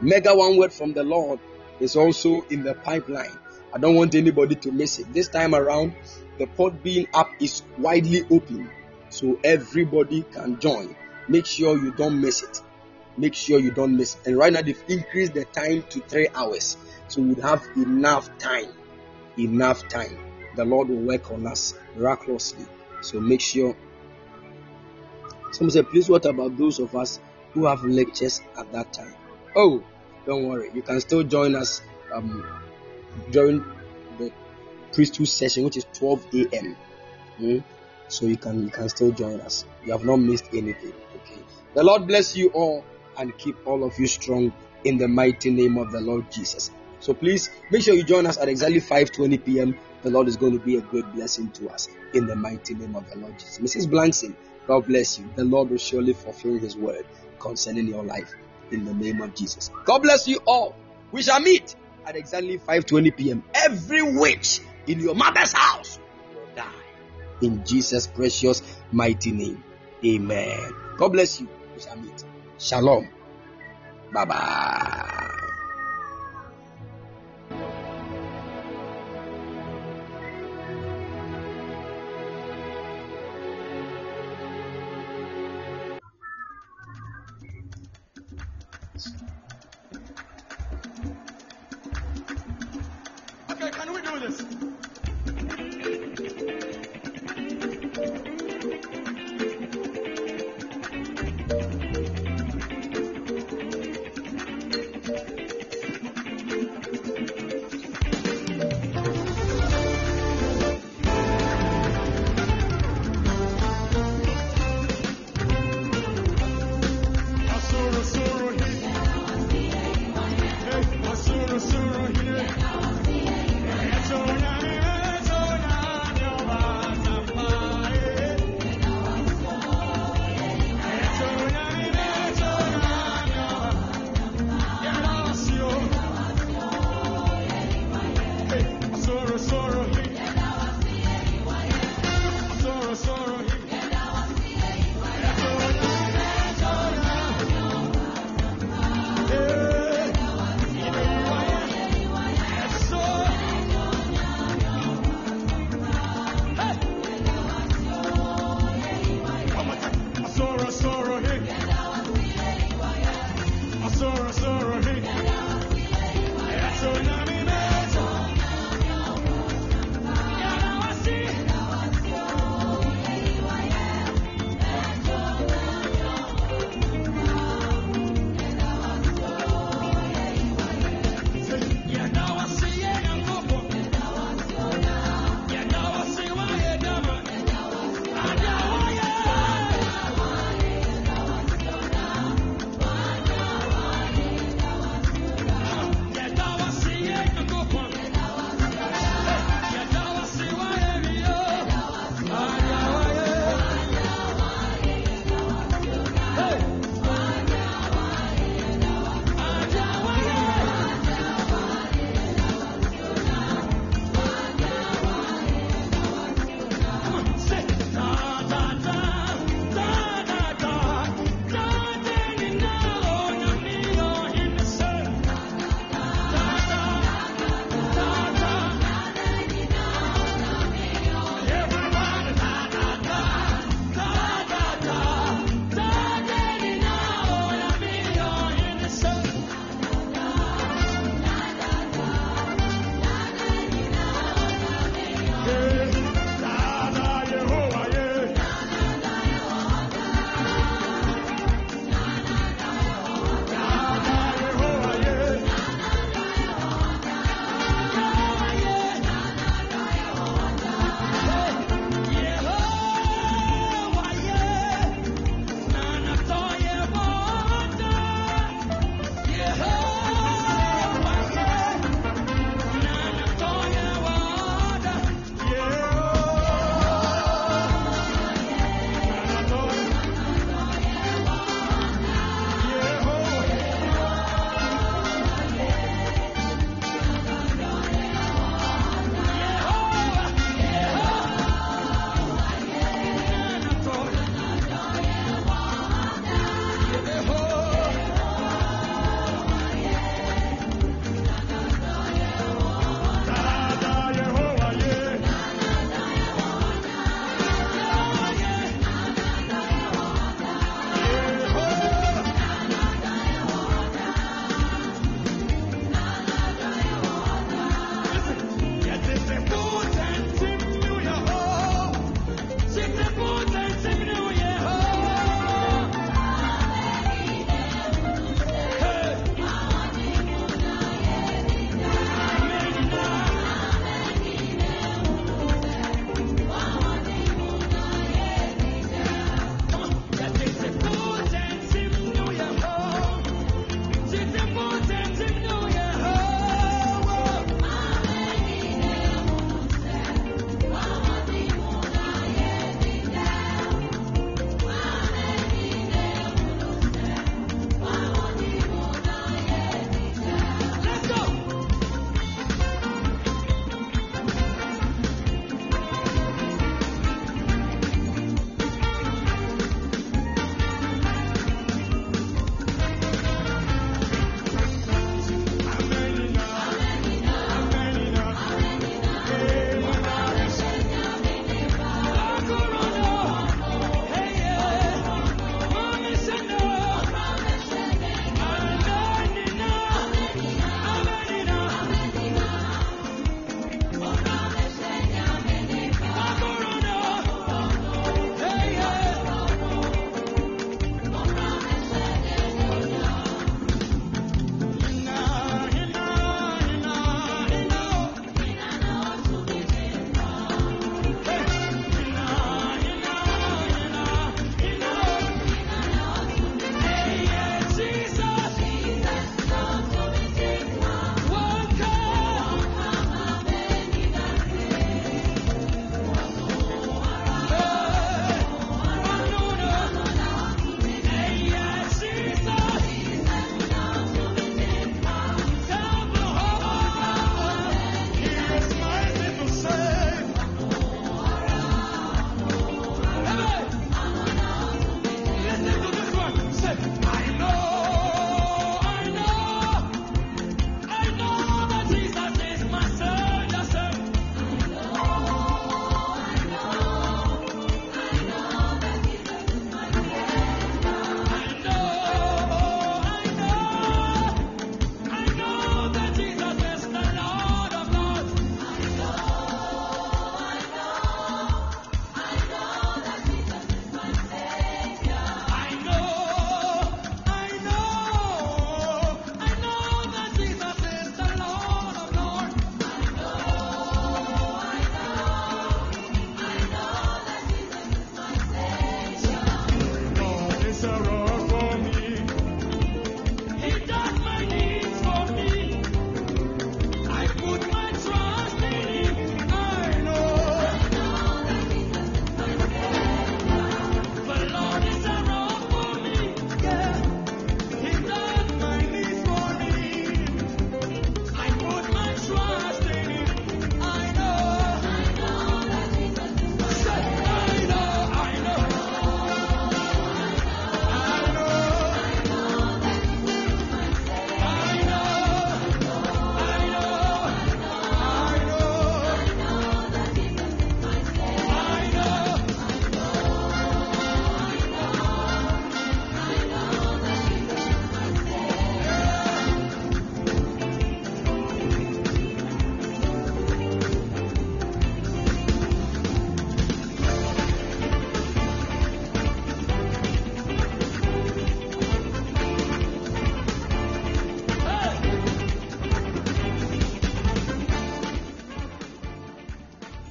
Mega One Word from the Lord is also in the pipeline. I don't want anybody to miss it. This time around, the pod being up is widely open, so everybody can join. Make sure you don't miss it. Make sure you don't miss. And right now, they've increased the time to three hours, so we have enough time. Enough time. The Lord will work on us miraculously so make sure Some say, please, what about those of us who have lectures at that time? Oh, don't worry, you can still join us um, during the priesthood session, which is 12 a.m. Hmm? So you can you can still join us. You have not missed anything. Okay. The Lord bless you all and keep all of you strong in the mighty name of the Lord Jesus. So please make sure you join us at exactly 5:20 p.m. The Lord is going to be a great blessing to us in the mighty name of the Lord Jesus. Mrs. Blankson, God bless you. The Lord will surely fulfill His word concerning your life in the name of Jesus. God bless you all. We shall meet at exactly 5:20 p.m. Every witch in your mother's house will die in Jesus' precious mighty name. Amen. God bless you. We shall meet. Shalom. Bye bye.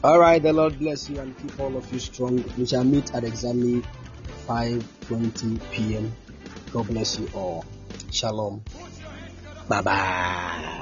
All right, the Lord bless you and keep all of you strong. We shall meet at exactly 5:20 p.m. God bless you all. Shalom. Bye bye.